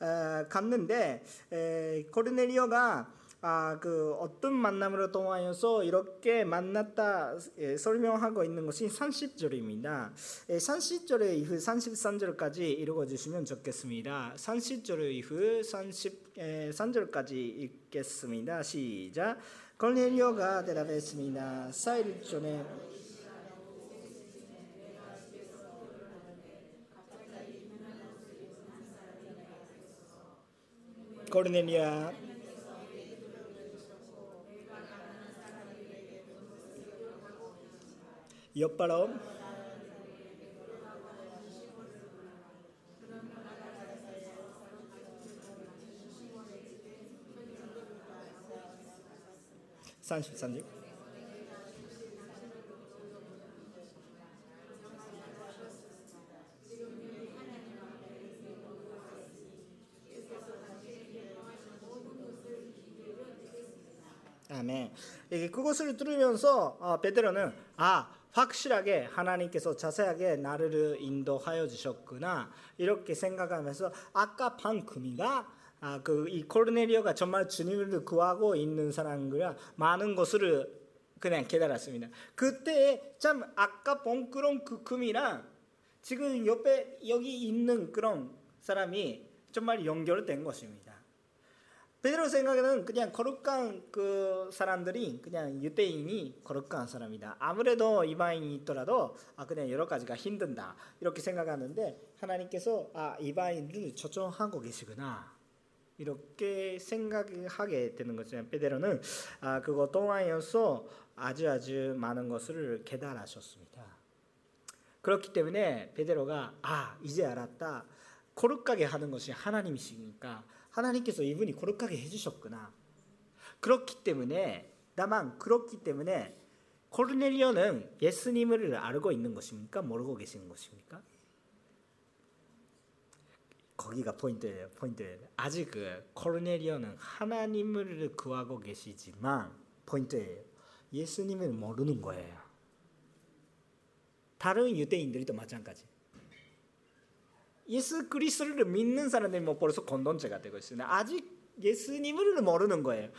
에, 갔는데 에, 코르넬리오가 아, 그 어떤 만남으로 통하여서 이렇게 만났다 예, 설명하고 있는 것이 30절입니다. 예, 30절 이후 33절까지 읽어 주시면 좋겠습니다. 30절 이후 33절까지 읽겠습니다. 시작. kornelio가 대답했습니다. 사일 전에 코르넬리아 옆바람 삼십삼 절 아멘. 이게 그것을 들으면서 어, 베드로는 아 확실하게 하나님께서 자세하게 나를 인도하여 주셨구나 이렇게 생각하면서 아까 방 금이가 아, 그 이 코르넬리오가 정말 주님을 구하고 있는 사람과 많은 것을 그냥 깨달았습니다. 그때 참 아까 본 그런 그 금이랑 지금 옆에 여기 있는 그런 사람이 정말 연결된 것입니다. 베드로 생각에는 그냥 거룩한 그 사람들이 그냥 유대인이 거룩한 사람이다. 아무래도 이방인이 있더라도 아 그냥 여러 가지가 힘든다 이렇게 생각하는데 하나님께서 아 이방인을 초청하고 계시구나 이렇게 생각하게 되는 거죠. 베드로는 아 그거 동안이어서 아주 아주 많은 것을 깨달으셨습니다. 그렇기 때문에 베드로가 아 이제 알았다. 거룩하게 하는 것이 하나님이시니까 하나님께서 이분이 거룩하게 해주셨구나. 그렇기 때문에 다만 그렇기 때문에 코르넬리오는 예수님을 알고 있는 것입니까? 모르고 계시는 것입니까? 거기가 포인트예요. 포인트예요. 아직 그 코르넬리오는 하나님을 구하고 계시지만 포인트예요. 예수님을 모르는 거예요. 다른 유대인들도 마찬가지. 예수 그리스도를 믿는 사람들이 뭐 벌써 건돈죄가 되고 있습니다. 아직 예수님을 모르는 거예요.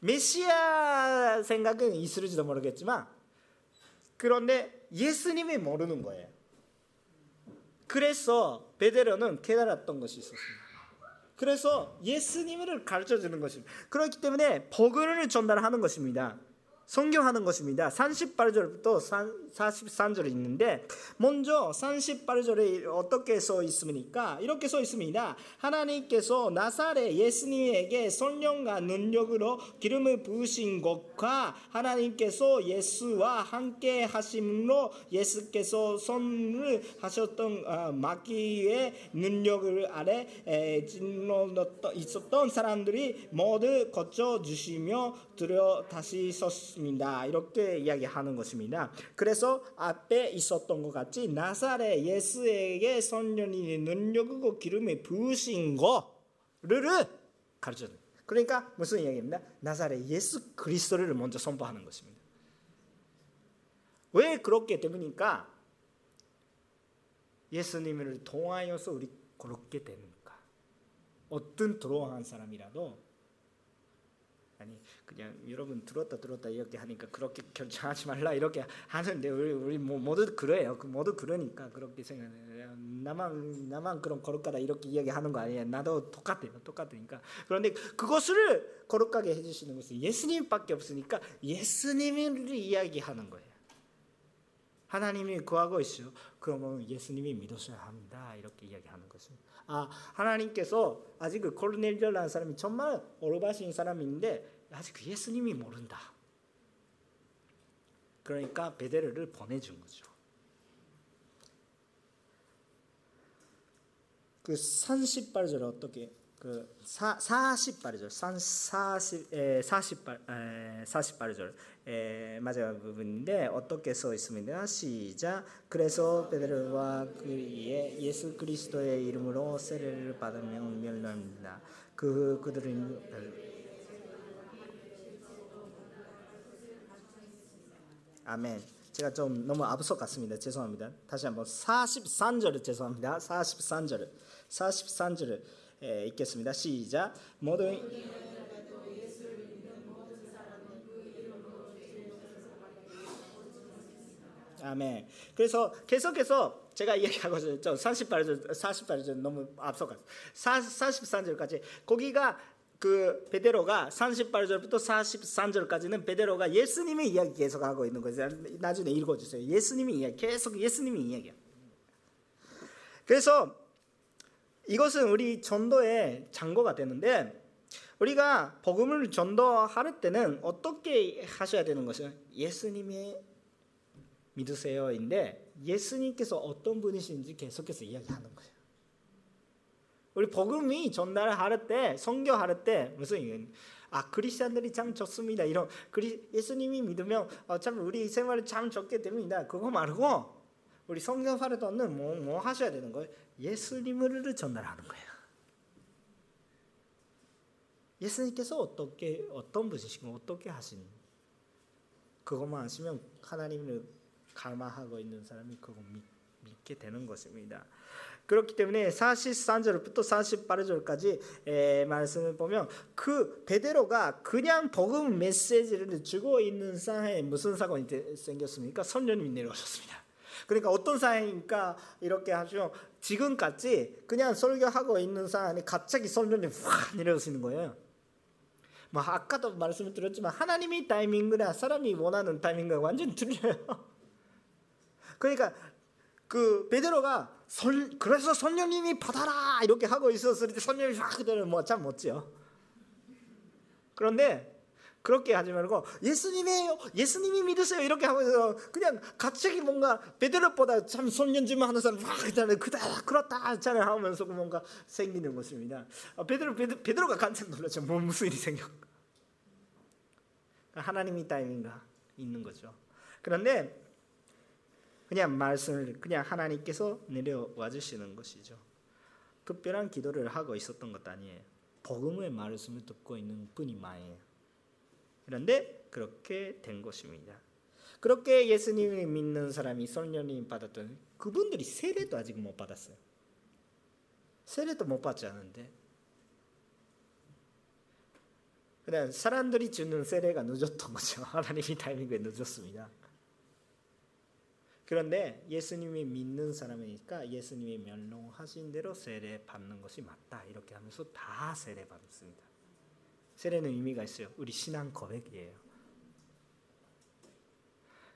메시아 생각은 있을지도 모르겠지만 그런데 예수님을 모르는 거예요. 그래서 베드로는 깨달았던 것이 있었습니다. 그래서 예수님을 가르쳐 주는 것입니다. 그렇기 때문에 복음을 전달하는 것입니다. 성경하는 것입니다. 38절부터 43절이 있는데 먼저 38절에 어떻게 써 있습니까? 이렇게 써 있습니다. 하나님께서 나사렛 예수님에게 성령과 능력으로 기름을 부으신 것과 하나님께서 예수와 함께 하심으로 예수께서 선을 하셨던 어, 마귀의 능력을 아래 진로 있었던 사람들이 모두 거쳐 주시며 들여 다시 섰습니다. 있습니다. 이렇게 이야기하는 것입니다. 그래서 앞에 있었던 것 같이 나사렛 예수에게 성령이 능력이고 기름에 부으신 거를 가르쳐 그러니까 무슨 이야기입니다? 나사렛 예수 그리스도를 먼저 선포하는 것입니다. 왜 그렇게 되니까 예수님을 통하여서 우리 그렇게 되니까 어떤 들어한 사람이라도 그냥 여러분 들었다 들었다 이렇게 하니까 그렇게 결정하지 말라 이렇게 하는데 우리 우리 뭐 모두 그래요. 그 모두 그러니까 그렇게 생각해요. 나만 나만 그런 거룩하다 이렇게 이야기하는 거 아니에요. 나도 똑같아요. 똑같으니까. 그런데 그것을 거룩하게 해주시는 것은 예수님밖에 없으니까 예수님을 이야기하는 거예요. 하나님이 구하고 있어요. 그러면 예수님이 믿으셔야 합니다. 이렇게 이야기하는 것입니다. 아 하나님께서 아직 그 코르넬리오라는 사람이 정말 어르바신 사람인데 아직 그 예수님이 모른다. 그러니까 베드로를 보내준 거죠. 그 38절 어떻게 그 48절 40 48 48절 마지막 부분인데 어떻게 써 있습니다. 시작. 그래서 베드로와 그의 예수 그리스도의 이름으로 세례를 받으며 멸납니다. 그 그들은 아멘. 제가 좀 너무 앞서갔습니다. 죄송합니다. 다시 한번 43절을 죄송합니다. 43절을 43절을 예, 읽겠습니다. 시작. 모든 아멘. 그래서 계속해서 제가 이야기하고 있죠. 38절, 48절 너무 앞서갔어. 43절까지 거기가 그 베데로가 38절부터 43절까지는 베데로가 예수님의 이야기 계속 하고 있는 거죠. 나중에 읽어주세요. 예수님의 이야기 계속 예수님의 이야기야. 그래서 이것은 우리 전도의 장고가 되는데 우리가 복음을 전도할 때는 어떻게 하셔야 되는 것은 예수님의 믿으세요인데 예수님께서 어떤 분이신지 계속해서 이야기하는 거예요. 우리 복음이 전달할 때, 성교할 때 무슨 아 크리스천들이 참 좋습니다. 이런 그리, 예수님이 믿으면 어, 참 우리 생활이 참 좋게 됩니다. 그거 말고 우리 성경할 때는 뭐, 뭐 하셔야 되는 거예요? 예수님을 전달하는 거예요. 예수님께서 어떻게 어떤 분이시고 어떻게 하신 그것만 아시면 하나님을 갈망하고 있는 사람이 그거 믿, 믿게 되는 것입니다. 그렇기 때문에 43절부터 48절까지 말씀을 보면 그 베드로가 그냥 복음 메시지를 주고 있는 상황에 무슨 사건이 생겼습니까? 선녀님이 내려오셨습니다. 그러니까 어떤 상황이니까 이렇게 하죠. 지금까지 그냥 설교하고 있는 상황에 갑자기 선녀님이 확 내려오시는 거예요. 뭐 아까도 말씀을 드렸지만 하나님의 타이밍이랑 사람이 원하는 타이밍과 완전 틀려요. (laughs) 그러니까 그 베드로가 설, 그래서 선녀님이 받아라 이렇게 하고 있었을 때 선녀님이 막 그대로 뭐참 멋지요. 그런데 그렇게 하지 말고 예수님이에요, 예수님이 믿으세요 이렇게 하면서 그냥 갑자기 뭔가 베드로보다 참 손년지만 하는 사람 막 그다음에 그다 그렇다 잘 하면서 뭔가 생기는 것입니다. 아, 베드로 베드, 베드로가 깜짝 놀랐죠. 뭐 무슨 일이 생겨? 하나님이 타이밍가 있는 거죠. 그런데 그냥 말씀을 그냥 하나님께서 내려와 주시는 것이죠. 특별한 기도를 하고 있었던 것 아니에요. 복음의 말씀을 듣고 있는 뿐이만이에요. 그런데 그렇게 된 것입니다. 그렇게 예수님을 믿는 사람이 성령님 받았던 그분들이 세례도 아직 못 받았어요. 세례도 못 받지 않은데 그냥 사람들이 주는 세례가 늦었던 거죠. (laughs) 하나님이 타이밍에 늦었습니다. 그런데 예수님이 믿는 사람이니까 예수님이 명령하신 대로 세례 받는 것이 맞다 이렇게 하면서 다 세례 받습니다. 세례는 의미가 있어요. 우리 신앙 고백이에요.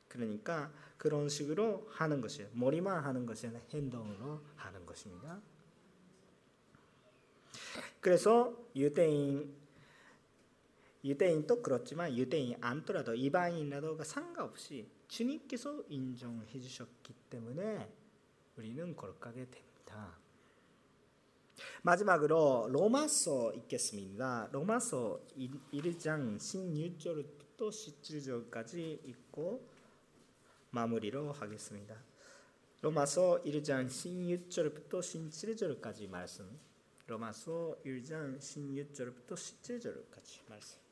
그러니까 그런 식으로 하는 것이에요. 머리만 하는 것이 아니라 행동으로 하는 것입니다. 그래서 유대인 유대인도 그렇지만 유대인 아더라도 이방인이라도 상관없이 주님께서 인정해 주셨기 때문에 우리는 거룩하게 됩니다. 마지막으로 로마서 읽겠습니다. 로마서 1장 16절부터 17절까지 읽고 마무리로 하겠습니다. 로마서 1장 16절부터 17절까지 말씀. 로마서 1장 16절부터 17절까지 말씀.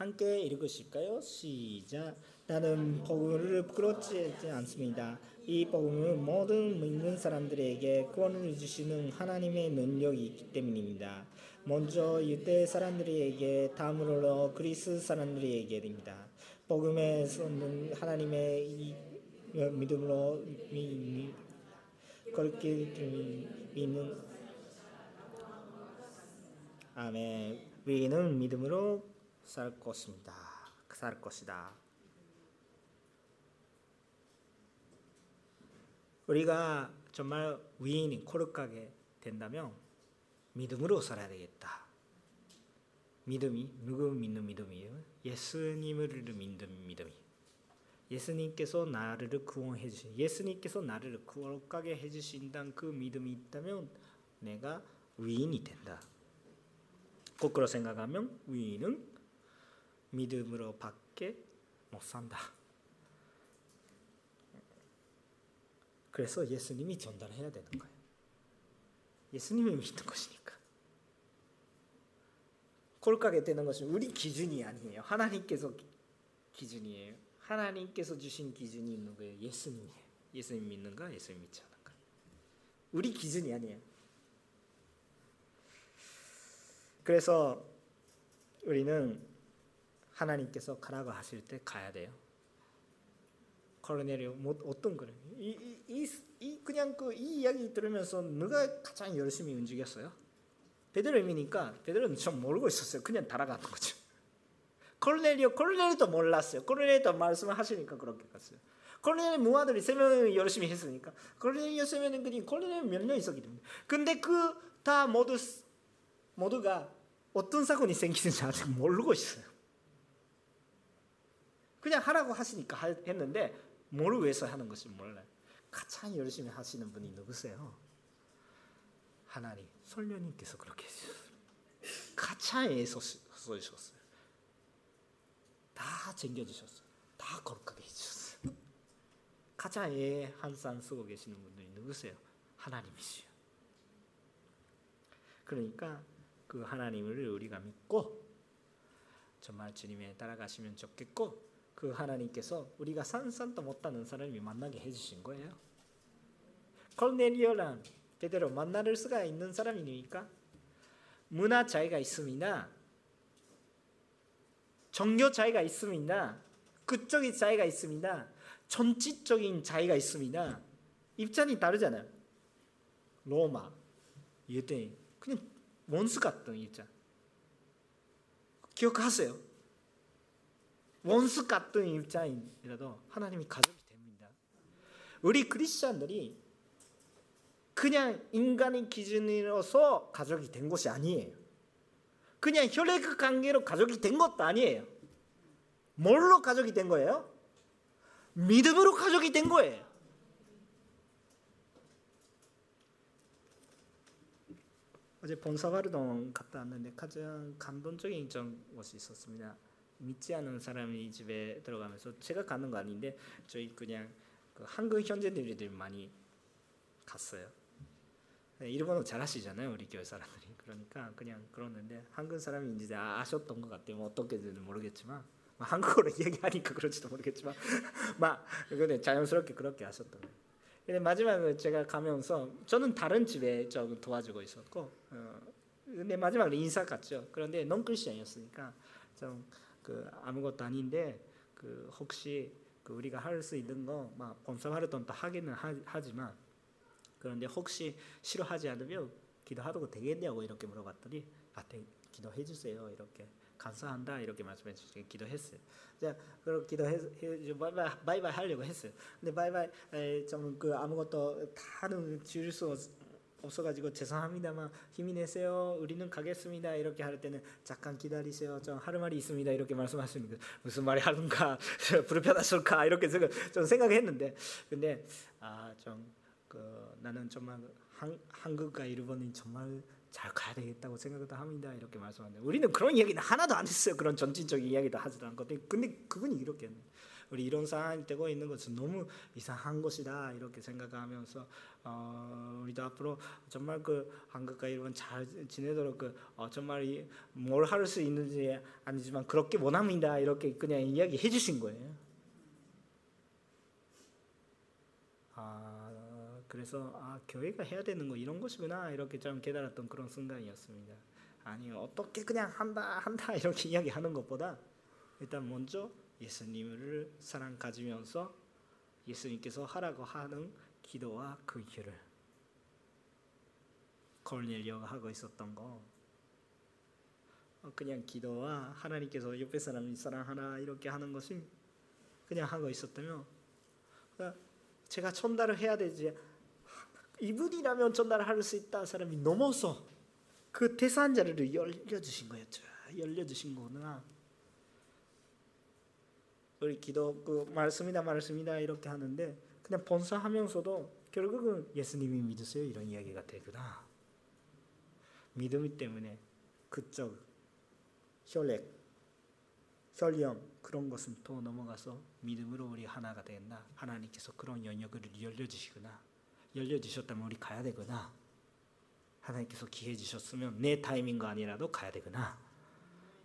함께 읽으실까요? 시작. 나는 복음을 부끄럽지 않습니다. 이 복음은 모든 믿는 사람들에게 구원을 주시는 하나님의 능력이 있기 때문입니다. 먼저 유대 사람들에게 다음으로 그리스 사람들에게입니다. 복음에 서는 하나님의 믿음으로 그렇게 믿는 아멘. 우리는 믿음으로 살 것입니다. 살 것이다. 우리가 정말 위인이 코르하게 된다면 믿음으로 살아야 되겠다. 믿음이 누구 믿는 믿음이에요? 예수님을 믿는 믿음이. 예수님께서 나를 구원해 주신 예수님께서 나를 거룩하게 해 주신다는 그 믿음이 있다면 내가 위인이 된다. 거꾸로 생각하면 위인은 믿음으로 밖에 못 산다. 그래서 예수님이 전달해야 되는 거예요. 예수님을 믿는 것이니까. 꼴까게 되는 것은 우리 기준이 아니에요. 하나님께서 기준이에요. 하나님께서 주신 기준이 있는 거예요. 예수님이에요. 예수님 믿는가, 예수님 믿지 않는가. 우리 기준이 아니에요. 그래서 우리는 하나님께서 가라고 하실 때 가야 돼요. 코르네리오 뭐 어떤 거래? 이, 이, 이 그냥 그 이 이야기 들으면서 누가 가장 열심히 움직였어요? 베드로임이니까 베드로는 좀 모르고 있었어요. 그냥 따라가는 거죠. 코르네리오 코르네리도 몰랐어요. 코르네리도 말씀을 하시니까 그렇게 갔어요. 코르네리 부하들이 세 명이 열심히 했으니까 코르네리오 세 명은 그냥 코르네리 몇명 있었기 때문에. 근데 그 다 모두 모두가 어떤 사건이 생기는지 아직 모르고 있어요. 그냥 하라고 하시니까 하- 했는데 뭘 위해서 하는 것이 몰라요. 가장 열심히 하시는 분이 누구세요? 하나님, 성령님께서 그렇게 해주셨어요. 가장 애써 써주셨어요. 다 챙겨주셨어요. 다 거룩하게 해주셨어요. 가장 애 한산 쓰고 계시는 분들이 누구세요? 하나님이시요. 그러니까 그 하나님을 우리가 믿고 정말 주님에 따라가시면 좋겠고 그 하나님께서 우리가 산산도 못하는 사람이 만나게 해주신 거예요. 콜넬리오란 제대로 만날 수가 있는 사람이니까 문화 차이가 있습니다. 종교 차이가 있습니다. 그쪽의 차이가 있습니다. 전지적인 차이가 있습니다. 입장이 다르잖아요. 로마, 유대인, 그냥 원수 같은 입장. 기억하세요. 원수 같은 입장이라도 하나님이 가족이 됩니다. 우리 크리스천들이 그냥 인간의 기준으로서 가족이 된 것이 아니에요. 그냥 혈액 관계로 가족이 된 것도 아니에요. 뭘로 가족이 된 거예요? 믿음으로 가족이 된 거예요. 어제 본사바르동 갔다 왔는데 가장 감동적인 좀 것이 있었습니다. 믿지 않은 사람이 집에 들어가면서 제가 가는 거 아닌데 저희 그냥 그 한국 현지인들이 많이 갔어요. 네, 일본어 잘하시잖아요 우리 교회 사람들이 그러니까 그냥 그러는데 한국 사람이 이제 아셨던 것 같아요 뭐 어떻게든 모르겠지만 뭐 한국어로 (laughs) 얘기하니까 그럴지도 모르겠지만 (laughs) 막 근데 자연스럽게 그렇게 하셨던 거예요. 근데 마지막에 제가 가면서 저는 다른 집에 좀 도와주고 있었고 어, 근데 마지막에 인사 갔죠. 그런데 넌크리스천이었으니까 좀 그 아무것도 아닌데 그 혹시 그 우리가 할 수 있는 거 막 봉사 활동 도 하기는 하, 하지만 그런데 혹시 싫어하지 않으면 기도하도 되겠냐고 이렇게 물어봤더니 아, 네, 기도해 주세요 이렇게 감사한다 이렇게 말씀해 주시고 기도했어요. 자, 그럼 기도해 바이바이 바이바이 하려고 했어요. 근데 바이바이 좀그 아무것도 다는 지을 수 없어가지고 죄송합니다만 힘이 내세요. 우리는 가겠습니다. 이렇게 할 때는 잠깐 기다리세요. 좀 할 말이 있습니다. 이렇게 말씀하시는 무슨 말이 하는가 (laughs) 불편하실까 이렇게 좀 생각했는데 근데 아좀 그 나는 정말 한, 한국과 일본이 정말 잘 가야 되겠다고 생각도 합니다. 이렇게 말씀하는데 우리는 그런 이야기는 하나도 안 했어요. 그런 전진적인 이야기도 하지도 않고 근데 그분이 이렇게 우리 이런 상황이 되고 있는 것은 너무 이상한 것이다 이렇게 생각하면서 어, 우리도 앞으로 정말 그 한국과 일본 잘 지내도록 그 어, 정말 뭘할 수 있는지 아니지만 그렇게 원합니다 이렇게 그냥 이야기해 주신 거예요. 아 그래서 아 교회가 해야 되는 거 이런 것이구나 이렇게 좀 깨달았던 그런 순간이었습니다. 아니 어떻게 그냥 한다 한다 이렇게 이야기하는 것보다 일단 먼저 예수님을 사랑 가지면서 예수님께서 하라고 하는 기도와 그 길을 kor넬리오가 하고 있었던 거. 어, 그냥 기도와 하나님께서 옆에 사람이 사랑하라 이렇게 하는 것이 그냥 하고 있었다면 그러니까 제가 전달을 해야 되지 이분이라면 전달할 수 있다 사람이 넘어서 그 대산자를 열려주신 거였죠. 열려주신 거구나 우리 기도 그 말씀이다 말씀이다 이렇게 하는데 그냥 본사하면서도 결국은 예수님이 믿으세요 이런 이야기가 되구나. 믿음 때문에 그쪽 혈액, 혈령 그런 것은 또 넘어가서 믿음으로 우리 하나가 된다. 하나님께서 그런 영역을 열려주시구나. 열려주셨다면 우리 가야 되구나. 하나님께서 기회 주셨으면 내 타이밍가 아니라도 가야 되구나.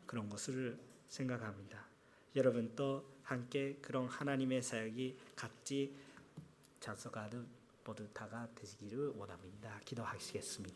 그런 것을 생각합니다. 여러분 또 함께 그런 하나님의 사역이 같이 찬송하는 모두 다가 되시기를 원합니다. 기도하시겠습니다.